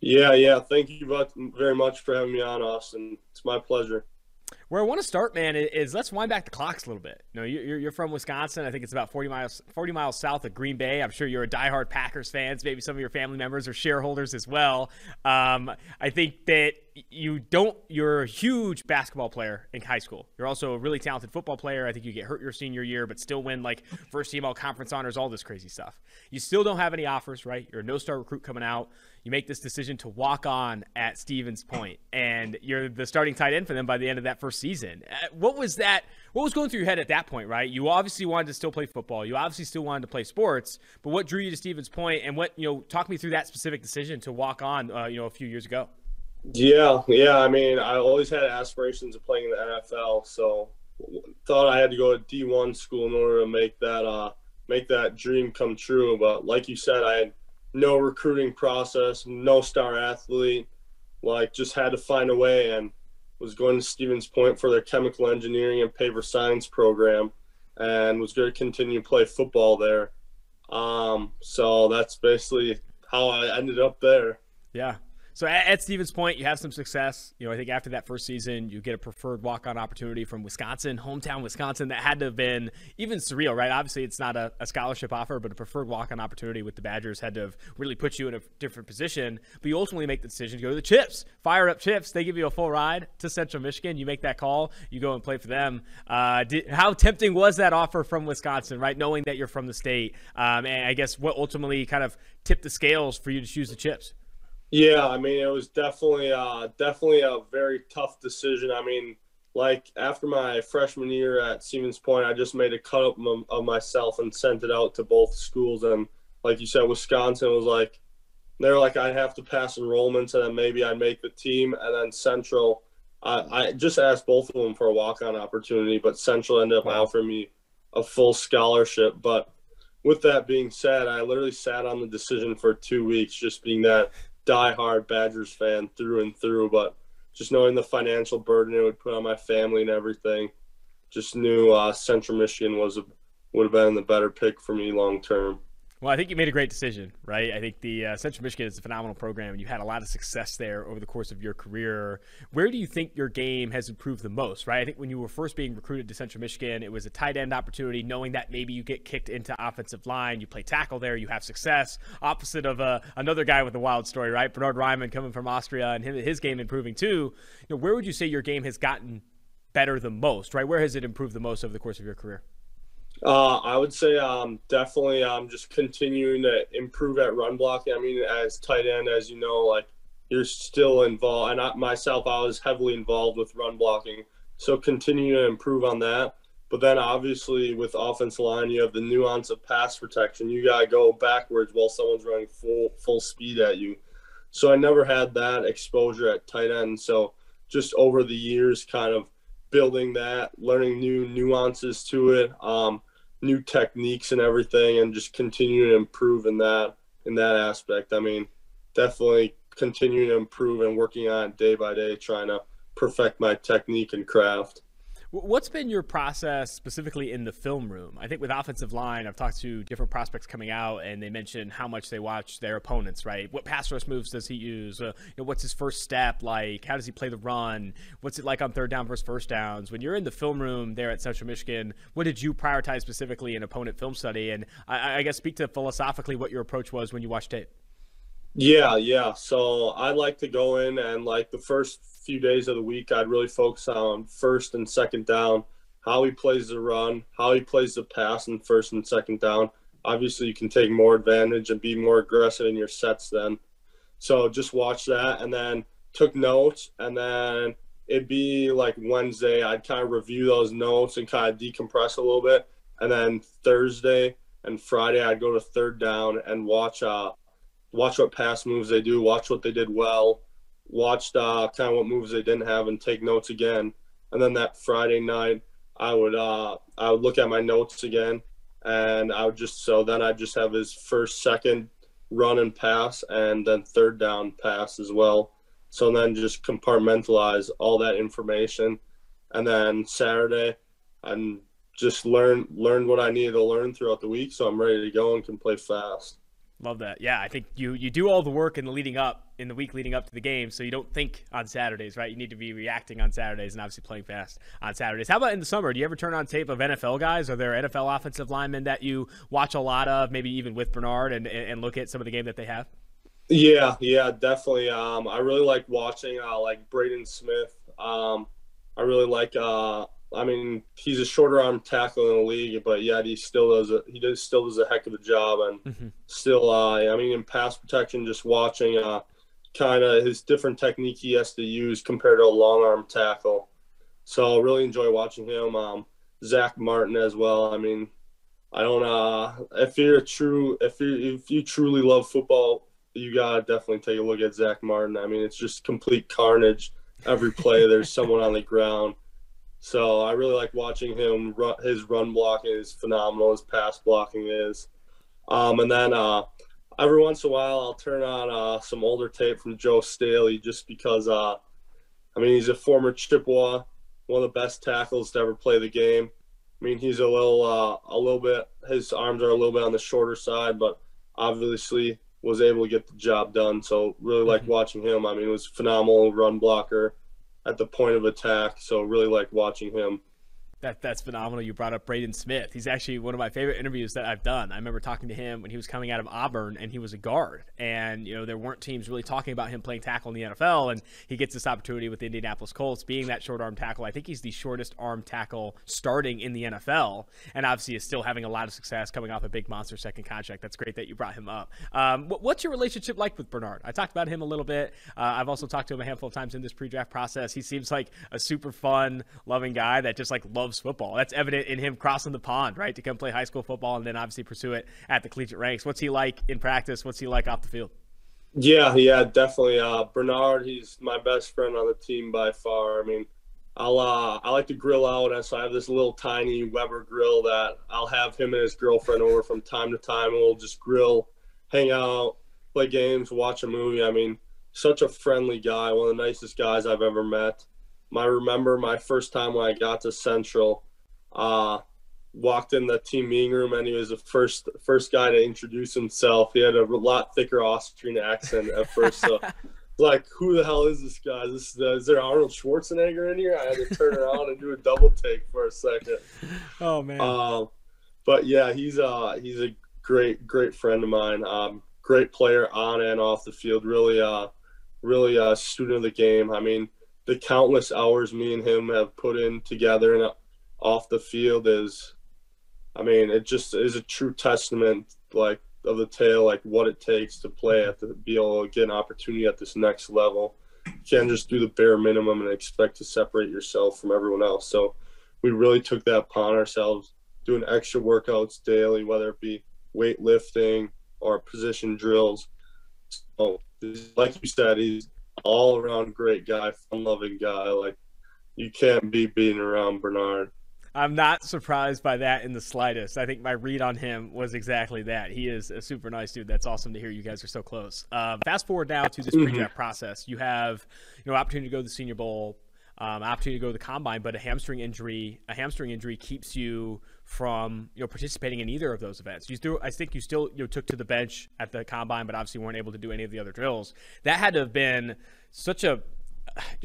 Yeah, yeah. Thank you very much for having me on, Austin. It's my pleasure. Where I want to start, man, is let's wind back the clocks a little bit. You know, you're, you're from Wisconsin. I think it's about 40 miles 40 miles south of Green Bay. I'm sure you're a diehard Packers fans. Maybe some of your family members are shareholders as well. Um, I think that you don't you're a huge basketball player in high school you're also a really talented football player i think you get hurt your senior year but still win like first team all conference honors all this crazy stuff you still don't have any offers right you're a no star recruit coming out you make this decision to walk on at stevens point and you're the starting tight end for them by the end of that first season uh, what was that what was going through your head at that point right you obviously wanted to still play football you obviously still wanted to play sports but what drew you to stevens point and what you know talk me through that specific decision to walk on uh, you know a few years ago yeah, yeah. I mean, I always had aspirations of playing in the NFL, so thought I had to go to D1 school in order to make that uh, make that dream come true. But like you said, I had no recruiting process, no star athlete. Like, just had to find a way, and was going to Stevens Point for their chemical engineering and paper science program, and was going to continue to play football there. Um, so that's basically how I ended up there. Yeah, so at, at, Stevens Point, you have some success. You know, I think after that first season, you get a preferred walk-on opportunity from Wisconsin, hometown Wisconsin. That had to have been even surreal, right? Obviously, it's not a, a scholarship offer, but a preferred walk-on opportunity with the Badgers had to have really put you in a different position. But you ultimately make the decision to go to the Chips, fire up Chips. They give you a full ride to Central Michigan. You make that call. You go and play for them. Uh, did, how tempting was that offer from Wisconsin, right? Knowing that you're from the state, um, and I guess what ultimately kind of tipped the scales for you to choose the Chips. Yeah, I mean, it was definitely, uh, definitely a very tough decision. I mean, like after my freshman year at Stevens Point, I just made a cut up of myself and sent it out to both schools. And like you said, Wisconsin was like, they're like, I'd have to pass enrollments and then maybe I'd make the team. And then Central, I, I just asked both of them for a walk on opportunity, but Central ended up offering me a full scholarship. But with that being said, I literally sat on the decision for two weeks, just being that diehard Badgers fan through and through, but just knowing the financial burden it would put on my family and everything, just knew uh, Central Michigan was a, would have been the better pick for me long term. Well, I think you made a great decision, right? I think the uh, Central Michigan is a phenomenal program, and you had a lot of success there over the course of your career. Where do you think your game has improved the most, right? I think when you were first being recruited to Central Michigan, it was a tight end opportunity, knowing that maybe you get kicked into offensive line, you play tackle there, you have success. Opposite of uh, another guy with a wild story, right? Bernard Raimann coming from Austria and his game improving too. You know, where would you say your game has gotten better the most, right? Where has it improved the most over the course of your career? Uh, I would say um, definitely um, just continuing to improve at run blocking. I mean, as tight end, as you know, like you're still involved. And I, myself, I was heavily involved with run blocking, so continue to improve on that. But then, obviously, with offensive line, you have the nuance of pass protection. You gotta go backwards while someone's running full full speed at you. So I never had that exposure at tight end. So just over the years, kind of building that, learning new nuances to it. Um, new techniques and everything and just continue to improve in that in that aspect. I mean, definitely continuing to improve and working on it day by day, trying to perfect my technique and craft. What's been your process specifically in the film room? I think with offensive line, I've talked to different prospects coming out, and they mention how much they watch their opponents. Right? What pass rush moves does he use? Uh, you know, what's his first step like? How does he play the run? What's it like on third down versus first downs? When you're in the film room there at Central Michigan, what did you prioritize specifically in opponent film study? And I, I guess speak to philosophically what your approach was when you watched tape. Yeah, yeah. So I like to go in and like the first few days of the week, I'd really focus on first and second down, how he plays the run, how he plays the pass in first and second down, obviously you can take more advantage and be more aggressive in your sets then. So just watch that and then took notes and then it'd be like Wednesday I'd kind of review those notes and kind of decompress a little bit and then Thursday and Friday I'd go to third down and watch uh watch what pass moves they do, watch what they did well, watch uh, kind of what moves they didn't have and take notes again. And then that Friday night I would uh I would look at my notes again and I would just so then I'd just have his first, second run and pass, and then third down pass as well. So then just compartmentalize all that information, and then Saturday, and just learn learned what I needed to learn throughout the week, so I'm ready to go and can play fast. Love that. Yeah, I think you you do all the work in the leading up in the week leading up to the game, so you don't think on Saturdays, right? You need to be reacting on Saturdays and obviously playing fast on Saturdays. How about in the summer? Do you ever turn on tape of NFL guys? Are there NFL offensive linemen that you watch a lot of, maybe even with Bernard, and and look at some of the game that they have? Yeah, yeah, definitely. Um, I really like watching uh, like Braden Smith. Um, I really like uh, I mean, he's a shorter arm tackle in the league, but yet he still does a he does still does a heck of a job, and mm-hmm. still, uh, I mean, in pass protection, just watching uh, kind of his different technique he has to use compared to a long arm tackle. So I really enjoy watching him. Um, Zach Martin as well. I mean, I don't uh, if you're a true if you if you truly love football, you gotta definitely take a look at Zach Martin. I mean, it's just complete carnage. Every play, there's someone on the ground so I really like watching him. Run, his run blocking is phenomenal. His pass blocking is. Um, and then uh, every once in a while, I'll turn on uh, some older tape from Joe Staley just because, uh, I mean, he's a former Chippewa, one of the best tackles to ever play the game. I mean, he's a little, uh, a little bit. His arms are a little bit on the shorter side, but obviously was able to get the job done. So really like mm-hmm. watching him. I mean, he was phenomenal run blocker at the point of attack. So really like watching him. That that's phenomenal. You brought up Braden Smith. He's actually one of my favorite interviews that I've done. I remember talking to him when he was coming out of Auburn and he was a guard. And you know there weren't teams really talking about him playing tackle in the NFL, and he gets this opportunity with the Indianapolis Colts, being that short arm tackle. I think he's the shortest arm tackle starting in the NFL, and obviously is still having a lot of success coming off a big monster second contract. That's great that you brought him up. Um, what's your relationship like with Bernard? I talked about him a little bit. Uh, I've also talked to him a handful of times in this pre-draft process. He seems like a super fun, loving guy that just like loves football. That's evident in him crossing the pond, right, to come play high school football and then obviously pursue it at the collegiate ranks. What's he like in practice? What's he like off the field? Yeah, yeah, definitely. Uh, Bernard, he's my best friend on the team by far. I mean, I'll uh, I like to grill out, and so I have this little tiny Weber grill that I'll have him and his girlfriend over from time to time, and we'll just grill, hang out, play games, watch a movie. I mean, such a friendly guy, one of the nicest guys I've ever met. I remember my first time when I got to Central uh, walked in the team meeting room and he was the first first guy to introduce himself. He had a lot thicker Austrian accent at first, so like, who the hell is this guy? Is, this, uh, is there Arnold Schwarzenegger in here? I had to turn around and do a double take for a second. Oh man. Um, but yeah, he's uh he's a great great friend of mine. Um, great player on and off the field. Really uh really a student of the game. I mean, the countless hours me and him have put in together and uh, off the field is, I mean, it just is a true testament, like of the tale, like what it takes to play at the be able to get an opportunity at this next level. You can't just do the bare minimum and expect to separate yourself from everyone else. So we really took that upon ourselves, doing extra workouts daily, whether it be weightlifting or position drills. So, like you said, he's all around great guy, fun loving guy. Like you can't be beating around Bernard. I'm not surprised by that in the slightest. I think my read on him was exactly that. He is a super nice dude. That's awesome to hear you guys are so close. Um, fast forward now to this mm-hmm. pre-draft process. You have, you know, opportunity to go to the Senior Bowl, um, opportunity to go to the combine, but a hamstring injury, a hamstring injury keeps you from you know participating in either of those events. You still, I think you still you know, took to the bench at the combine, but obviously weren't able to do any of the other drills. That had to have been such a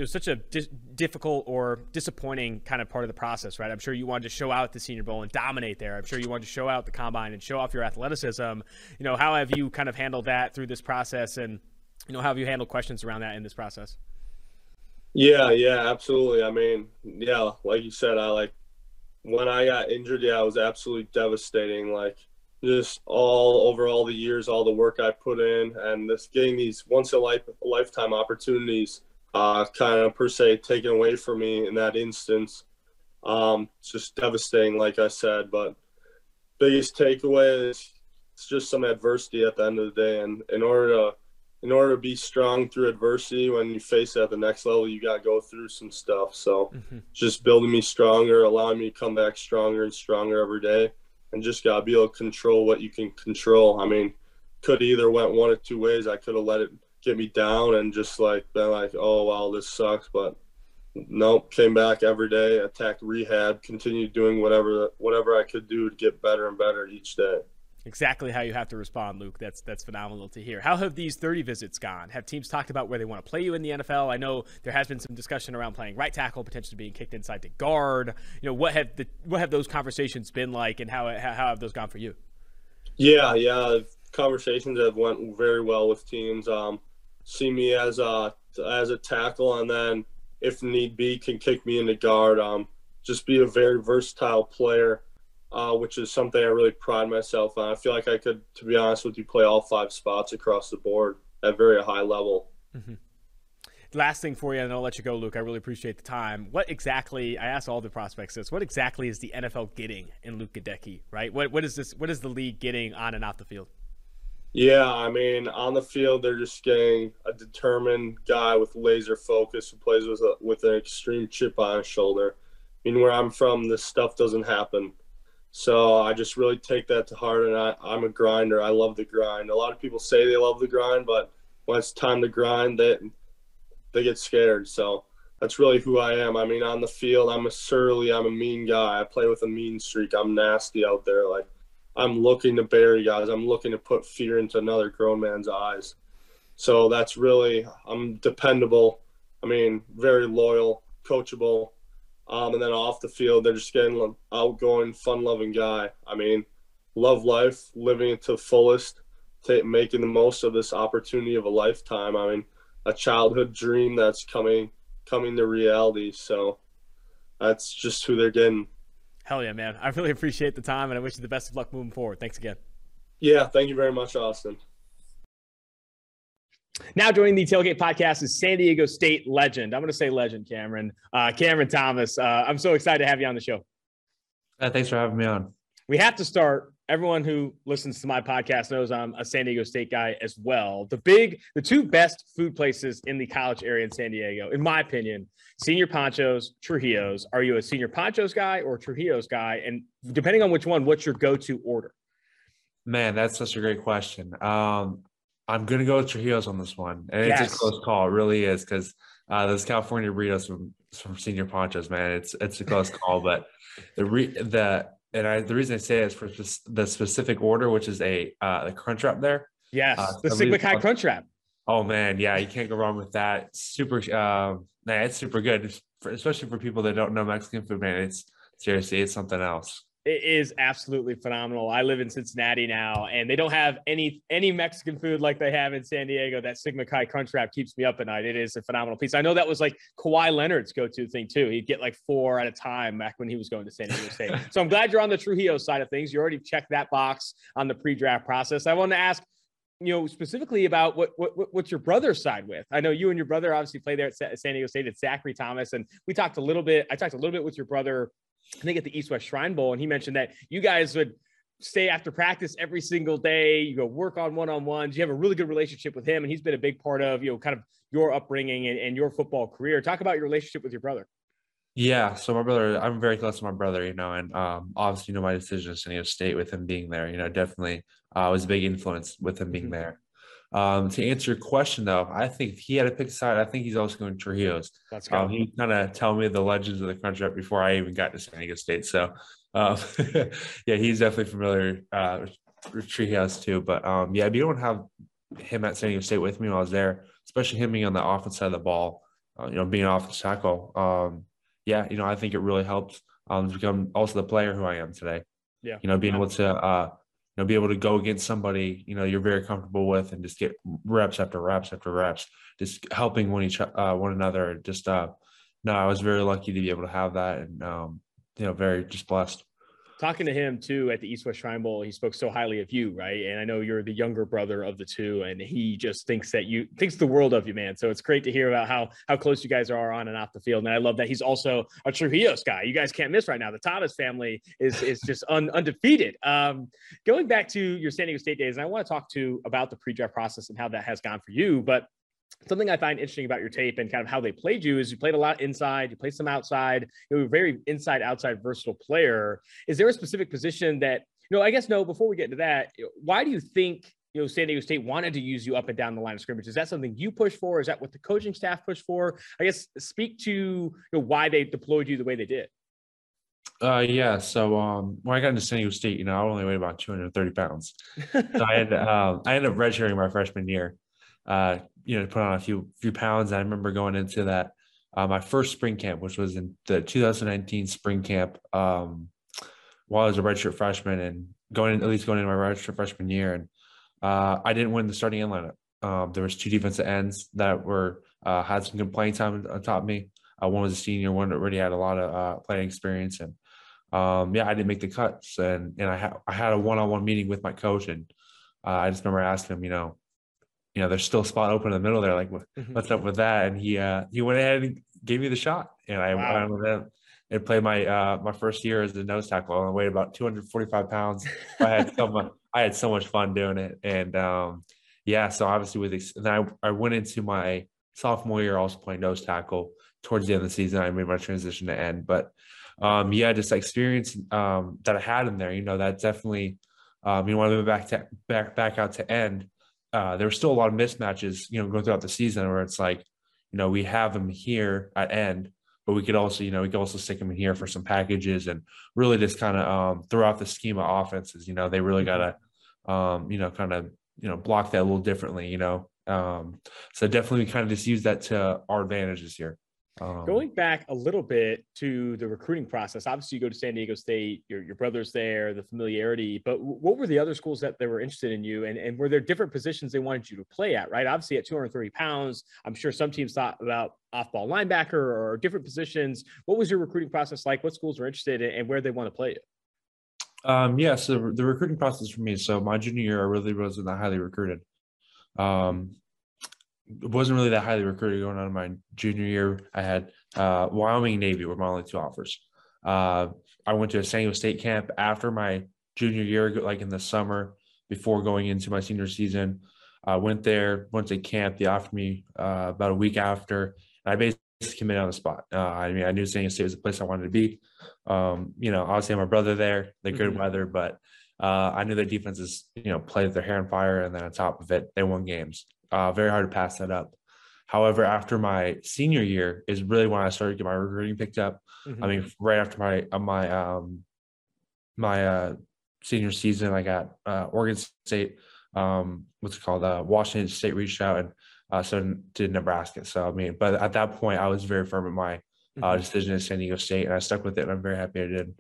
such a di- difficult or disappointing kind of part of the process, right? I'm sure you wanted to show out the Senior Bowl and dominate there. I'm sure you wanted to show out the combine and show off your athleticism. You know, how have you kind of handled that through this process, and you know, how have you handled questions around that in this process? Yeah, yeah, absolutely. I mean, yeah, like you said, I like when I got injured. Yeah, it was absolutely devastating. Like just all over all the years, all the work I put in, and this getting these once a life lifetime opportunities, uh, kind of per se taken away from me in that instance. Um, it's just devastating, like I said. But biggest takeaway is it's just some adversity at the end of the day, and in order to in order to be strong through adversity when you face it at the next level you got to go through some stuff so mm-hmm. just building me stronger allowing me to come back stronger and stronger every day and just got to be able to control what you can control. I mean could either went one or two ways. I could have let it get me down and just like been like oh wow this sucks but nope came back every day attacked rehab continued doing whatever whatever i could do to get better and better each day Exactly how you have to respond, Luke. That's that's phenomenal to hear. How have these 30 visits gone? Have teams talked about where they want to play you in the NFL? I know there has been some discussion around playing right tackle, potentially being kicked inside to guard. You know, what have the what have those conversations been like, and how how have those gone for you? Yeah, yeah, conversations have went very well with teams. Um, see me as a as a tackle, and then if need be, can kick me into guard. Um, just be a very versatile player uh, which is something I really pride myself on. I feel like I could, to be honest with you, play all five spots across the board at very high level. Mm-hmm. Last thing for you, and I'll let you go, Luke. I really appreciate the time. What exactly? I asked all the prospects this. What exactly is the NFL getting in Luke Goedeke? Right? What what is this? What is the league getting on and off the field? Yeah, I mean, on the field, they're just getting a determined guy with laser focus who plays with a, with an extreme chip on his shoulder. I mean, where I'm from, this stuff doesn't happen. So I just really take that to heart, and I, I'm a grinder. I love the grind. A lot of people say they love the grind, but when it's time to grind, they they get scared. So that's really who I am. I mean, on the field, I'm a surly, I'm a mean guy. I play with a mean streak. I'm nasty out there. Like I'm looking to bury guys. I'm looking to put fear into another grown man's eyes. So that's really I'm dependable. I mean, very loyal, coachable, um, and then off the field, they're just getting an outgoing, fun-loving guy. I mean, love life, living it to the fullest, t- making the most of this opportunity of a lifetime. I mean, a childhood dream that's coming coming to reality. So that's just who they're getting. Hell yeah, man! I really appreciate the time, and I wish you the best of luck moving forward. Thanks again. Yeah, thank you very much, Austin. Now joining the Tailgate podcast is San Diego State legend. I'm going to say legend, Cameron. Uh, Cameron Thomas. Uh, I'm so excited to have you on the show. Uh, thanks for having me on. We have to start. Everyone who listens to my podcast knows I'm a San Diego State guy as well. The big, the two best food places in the college area in San Diego, in my opinion, Señor Panchos, Trujillo's. Are you a Señor Panchos guy or Trujillo's guy? And depending on which one, what's your go-to order? Man, that's such a great question. Um, I'm gonna go with Trujillo's on this one, and yes. it's a close call. It really is because uh, those California burritos from from Señor Panchos, man, it's it's a close call. But the re, the and I the reason I say it is for the specific order, which is a uh, the crunch wrap there. Yes, uh, the Sigma Chi crunch wrap. Oh man, yeah, you can't go wrong with that. Super, uh, man, it's super good, especially for people that don't know Mexican food. Man, it's seriously, it's something else. It is absolutely phenomenal. I live in Cincinnati now, and they don't have any any Mexican food like they have in San Diego. That Sigma Chi Crunch Wrap keeps me up at night. It is a phenomenal piece. I know that was like Kawhi Leonard's go-to thing too. He'd get like four at a time back when he was going to San Diego State. so I'm glad you're on the Trujillo side of things. You already checked that box on the pre-draft process. I want to ask, you know, specifically about what, what what's your brother's side with. I know you and your brother obviously play there at San Diego State. It's Zachary Thomas, and we talked a little bit. I talked a little bit with your brother I think at the East West Shrine Bowl, and he mentioned that you guys would stay after practice every single day. You go work on one on ones. You have a really good relationship with him, and he's been a big part of you know kind of your upbringing and, and your football career. Talk about your relationship with your brother. Yeah, so my brother, I'm very close to my brother, you know, and um, obviously, you know, my decision to San Diego State with him being there, you know, definitely uh, was a big influence with him being mm-hmm. there. Um, to answer your question, though, I think if he had to pick a side. I think he's also going to Trujillo's. That's good. Um, he kind of tell me the legends of the country before I even got to San Diego State. So, um, yeah, he's definitely familiar uh, with Trujillo's too. But um, yeah, if you don't have him at San Diego State with me while I was there, especially him being on the offense side of the ball, uh, you know, being an offensive tackle, um, yeah, you know, I think it really helped um, to become also the player who I am today. Yeah, you know, being able to uh, know, be able to go against somebody, you know, you're very comfortable with and just get reps after reps after reps, just helping one each, uh, one another. Just, uh, no, I was very lucky to be able to have that and, um, you know, very just blessed. Talking to him too at the East West Shrine Bowl, he spoke so highly of you, right? And I know you're the younger brother of the two, and he just thinks that you thinks the world of you, man. So it's great to hear about how how close you guys are on and off the field. And I love that he's also a Trujillos guy. You guys can't miss right now. The Thomas family is is just un, undefeated. Um, going back to your San Diego State days, and I want to talk to about the pre-draft process and how that has gone for you, but something I find interesting about your tape and kind of how they played you is you played a lot inside, you played some outside. You were a very inside outside versatile player. Is there a specific position that you know? I guess no. Before we get into that, why do you think you know San Diego State wanted to use you up and down the line of scrimmage? Is that something you push for? Is that what the coaching staff pushed for? I guess speak to you know, why they deployed you the way they did. Uh, yeah. So um, when I got into San Diego State, you know, I only weighed about 230 pounds. so I had um, I ended up redshirting my freshman year. Uh, you know, put on a few few pounds. I remember going into that uh, my first spring camp, which was in the 2019 spring camp, um, while I was a redshirt freshman and going in, at least going into my redshirt freshman year, and uh, I didn't win the starting end lineup. Um, there was two defensive ends that were uh, had some good playing time on top of me. Uh, one was a senior, one already had a lot of uh, playing experience, and um, yeah, I didn't make the cuts. And and I had I had a one on one meeting with my coach, and uh, I just remember asking him, you know, you know, there's still a spot open in the middle there. Like, mm-hmm. what's up with that? And he uh, he went ahead and gave me the shot, and I wow. went with him and played my uh, my first year as a nose tackle. I weighed about 245 pounds. I had so much I had so much fun doing it, and um, yeah. So obviously with this, and I I went into my sophomore year also playing nose tackle. Towards the end of the season, I made my transition to end, but um, yeah, just experience um, that I had in there. You know, that definitely. Um, you know, when I went back to back back out to end, uh, there were still a lot of mismatches, you know, going throughout the season where it's like, you know, we have them here at end, but we could also, you know, we could also stick them in here for some packages and really just kind of um, throw out the scheme of offenses. You know, they really got to, um, you know, kind of, you know, block that a little differently, you know. Um, so definitely we kind of just use that to our advantage this year. Um, Going back a little bit to the recruiting process, obviously you go to San Diego State, your, your brother's there, the familiarity, but what were the other schools that they were interested in you? And, and were there different positions they wanted you to play at, right? Obviously at 230 pounds, I'm sure some teams thought about off ball linebacker or different positions. What was your recruiting process like? What schools were interested in and where they want to play you? Um, yeah, so the recruiting process for me, so my junior year, I really wasn't that highly recruited. Um, wasn't really that highly recruited going on in my junior year. I had uh, Wyoming Navy were my only two offers. Uh, I went to a San Diego State camp after my junior year, like in the summer before going into my senior season. I went there, went to camp. They offered me uh, about a week after, and I basically committed on the spot. Uh, I mean, I knew San Diego State was the place I wanted to be. Um, you know, obviously, my brother there, the good mm-hmm. weather, but uh, I knew their defenses, you know, played their hair on fire, and then on top of it, they won games. Uh, very hard to pass that up. However, after my senior year is really when I started to get my recruiting picked up. Mm-hmm. I mean, right after my uh, my um my uh senior season, I got uh, Oregon State, um, what's it called? Uh, Washington State reached out and uh, so did Nebraska. So I mean, but at that point, I was very firm in my uh, mm-hmm. decision at San Diego State, and I stuck with it, and I'm very happy I did.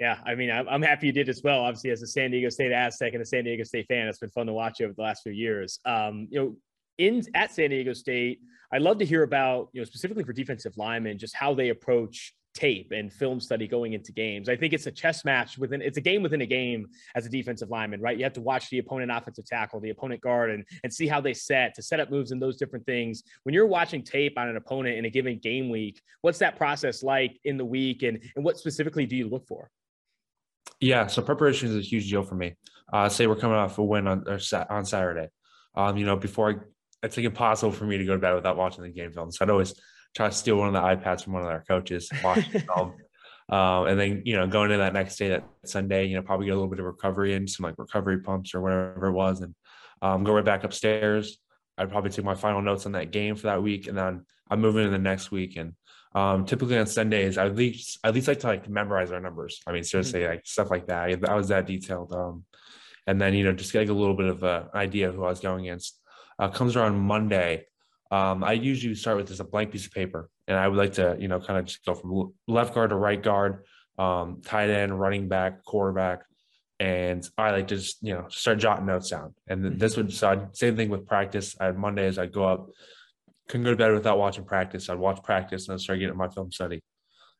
Yeah, I mean, I'm, happy you did as well. Obviously, as a San Diego State Aztec and a San Diego State fan, it's been fun to watch over the last few years. Um, you know, in at San Diego State, I'd love to hear about, you know, specifically for defensive linemen, just how they approach tape and film study going into games. I think it's a chess match within it's a game within a game as a defensive lineman, right? You have to watch the opponent offensive tackle, the opponent guard, and, and see how they set to set up moves and those different things. When you're watching tape on an opponent in a given game week, what's that process like in the week and, and what specifically do you look for? Yeah, so preparation is a huge deal for me. Uh, say we're coming off a win on on Saturday. Um, you know, before I, it's like impossible for me to go to bed without watching the game film. So I'd always try to steal one of the iPads from one of our coaches, watch the film. Um, and then you know, going into that next day, that Sunday, you know, probably get a little bit of recovery in some like recovery pumps or whatever it was, and um, go right back upstairs. I'd probably take my final notes on that game for that week, and then I'm moving to the next week and um, typically on Sundays, I at least at least like to like memorize our numbers. I mean, seriously, mm-hmm. like stuff like that. I, I was that detailed. Um, and then you know just getting a little bit of an idea of who I was going against. Uh, comes around Monday. Um, I usually start with just a blank piece of paper, and I would like to you know kind of just go from left guard to right guard, um, tight end, running back, quarterback, and I like to just you know start jotting notes down. And mm-hmm. this would so I'd, same thing with practice. I had Mondays I'd go up couldn't go to bed without watching practice. I'd watch practice and I'd start getting my film study.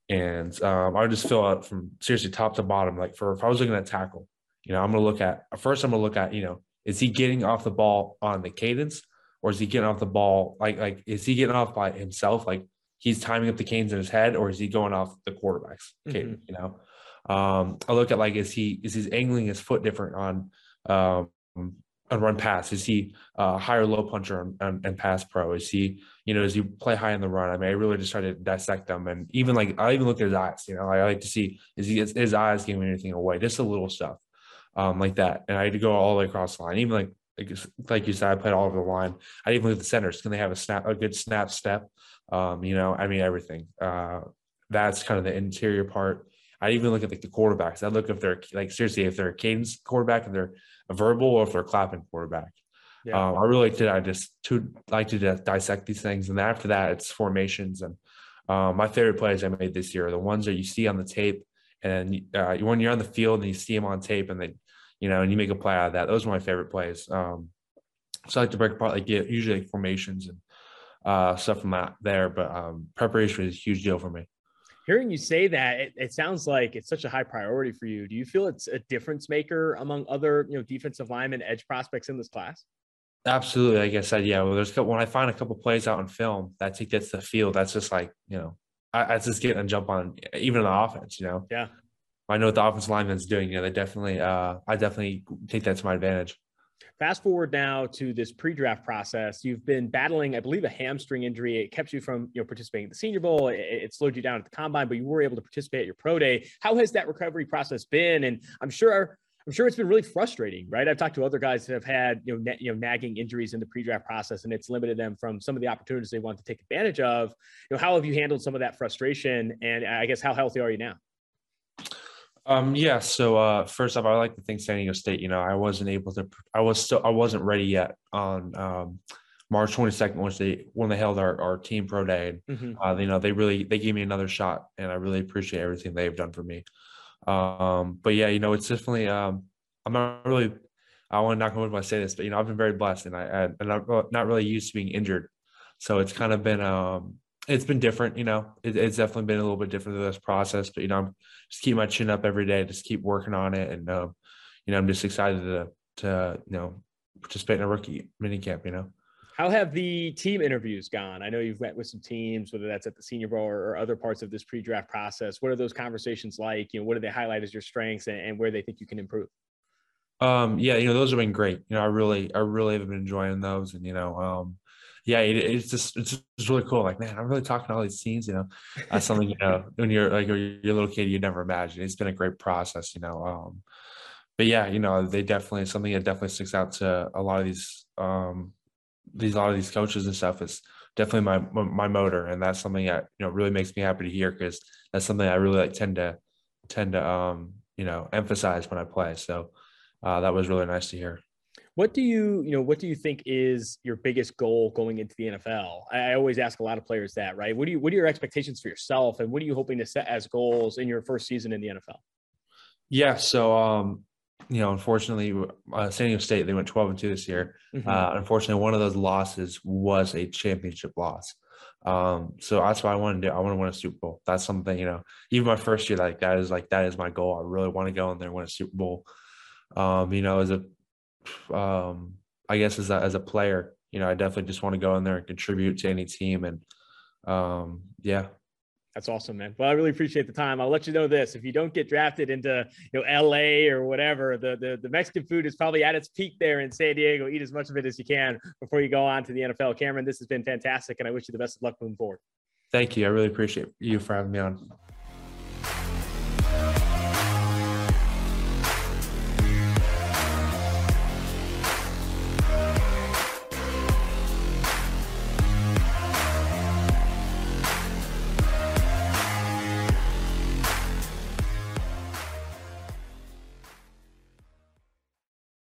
And um, I would just fill out from seriously top to bottom. Like for if I was looking at tackle, you know, I'm gonna look at first. I'm gonna look at you know, is he getting off the ball on the cadence, or is he getting off the ball like like is he getting off by himself? Like he's timing up the canes in his head, or is he going off the quarterback's cadence? You know, um, I look at like is he is he angling his foot different on um, on run pass? Is he uh, higher low puncher on, on, and pass pro? Is he you know does he play high in the run? I mean, I really just try to dissect them, and even like I even look at his eyes. You know, I like to see is he is his eyes giving anything away? Just a little stuff um, like that, and I had to go all the way across the line. Even like like, like you said, I played all over the line. I even look at the centers. Can they have a snap a good snap step? Um, you know, I mean everything. Uh, that's kind of the interior part. I even look at like the quarterbacks. I look if they're like seriously if they're a cadence quarterback and they're verbal or if they're clapping quarterback. Yeah. Um, I really like to I just to like to dissect these things, and after that it's formations. And um, my favorite plays I made this year are the ones that you see on the tape, and uh, when you're on the field and you see them on tape, and they, you know, and you make a play out of that. Those are my favorite plays. Um, so I like to break apart like get usually like formations and uh, stuff from that there, but um, preparation is a huge deal for me hearing you say that, it, it, sounds like it's such a high priority for you. Do you feel it's a difference maker among other, you know, defensive linemen, edge prospects in this class? Absolutely. Like I said, yeah. Well, there's when I find a couple plays out in film that take gets the field, that's just like you know, I, I just getting a jump on even in the offense. You know, yeah. I know what the offensive lineman's doing. You know, they definitely, uh, I definitely take that to my advantage. Fast forward now to this pre-draft process. You've been battling, I believe, a hamstring injury. It kept you from, you know, participating in the Senior Bowl. It, it, slowed you down at the combine, but you were able to participate at your pro day. How has that recovery process been? And I'm sure, I'm sure it's been really frustrating, right? I've talked to other guys that have had, you know, na- you know, nagging injuries in the pre-draft process, and it's limited them from some of the opportunities they want to take advantage of. You know, how have you handled some of that frustration? And I guess how healthy are you now? Um, yeah. So uh, first off, I like to think San Diego State. You know, I wasn't able to. I was still. I wasn't ready yet on um, March 22nd, when they when they held our, our team pro day. Mm-hmm. Uh, you know, they really they gave me another shot, and I really appreciate everything they've done for me. Um, but yeah, you know, it's definitely. Um, I'm not really. I want to knock on wood when I say this, but you know, I've been very blessed, and I and I'm not really used to being injured, so it's kind of been um it's been different, you know. It, it's definitely been a little bit different through this process, but you know, I'm just keep my chin up every day, just keep working on it, and um, you know, I'm just excited to to you know participate in a rookie mini camp. You know. How have the team interviews gone? I know you've met with some teams, whether that's at the Senior Bowl or, or other parts of this pre-draft process. What are those conversations like? You know, what do they highlight as your strengths and, and where they think you can improve? Um, yeah, you know, those have been great. You know, I really, I really have been enjoying those, and you know, um, yeah, it, it's just it's just really cool. Like, man, I'm really talking to all these scenes. You know, that's something you know when you're like you're a little kid, you never imagine. It's been a great process, you know. Um, but yeah, you know, they definitely something that definitely sticks out to a lot of these um these a lot of these coaches and stuff is definitely my my motor, and that's something that you know really makes me happy to hear because that's something I really like tend to tend to um you know emphasize when I play. So uh, that was really nice to hear. What do you, you know, what do you think is your biggest goal going into the NFL? I, always ask a lot of players that, right? What do you, what are your expectations for yourself, and what are you hoping to set as goals in your first season in the NFL? Yeah, so um, you know, unfortunately, uh, San Diego State they went twelve and two this year. Mm-hmm. Uh, unfortunately, one of those losses was a championship loss. Um, so that's what I want to do. I want to win a Super Bowl. That's something you know. Even my first year, like that is like that is my goal. I really want to go in there and win a Super Bowl. Um, you know, as a um, I guess as a, as a player, you know, I definitely just want to go in there and contribute to any team. And um, yeah. That's awesome, man. Well, I really appreciate the time. I'll let you know this: if you don't get drafted into you know L.A. or whatever, the, the the Mexican food is probably at its peak there in San Diego. Eat as much of it as you can before you go on to the NFL. Cameron, this has been fantastic, and I wish you the best of luck moving forward. Thank you. I really appreciate you for having me on.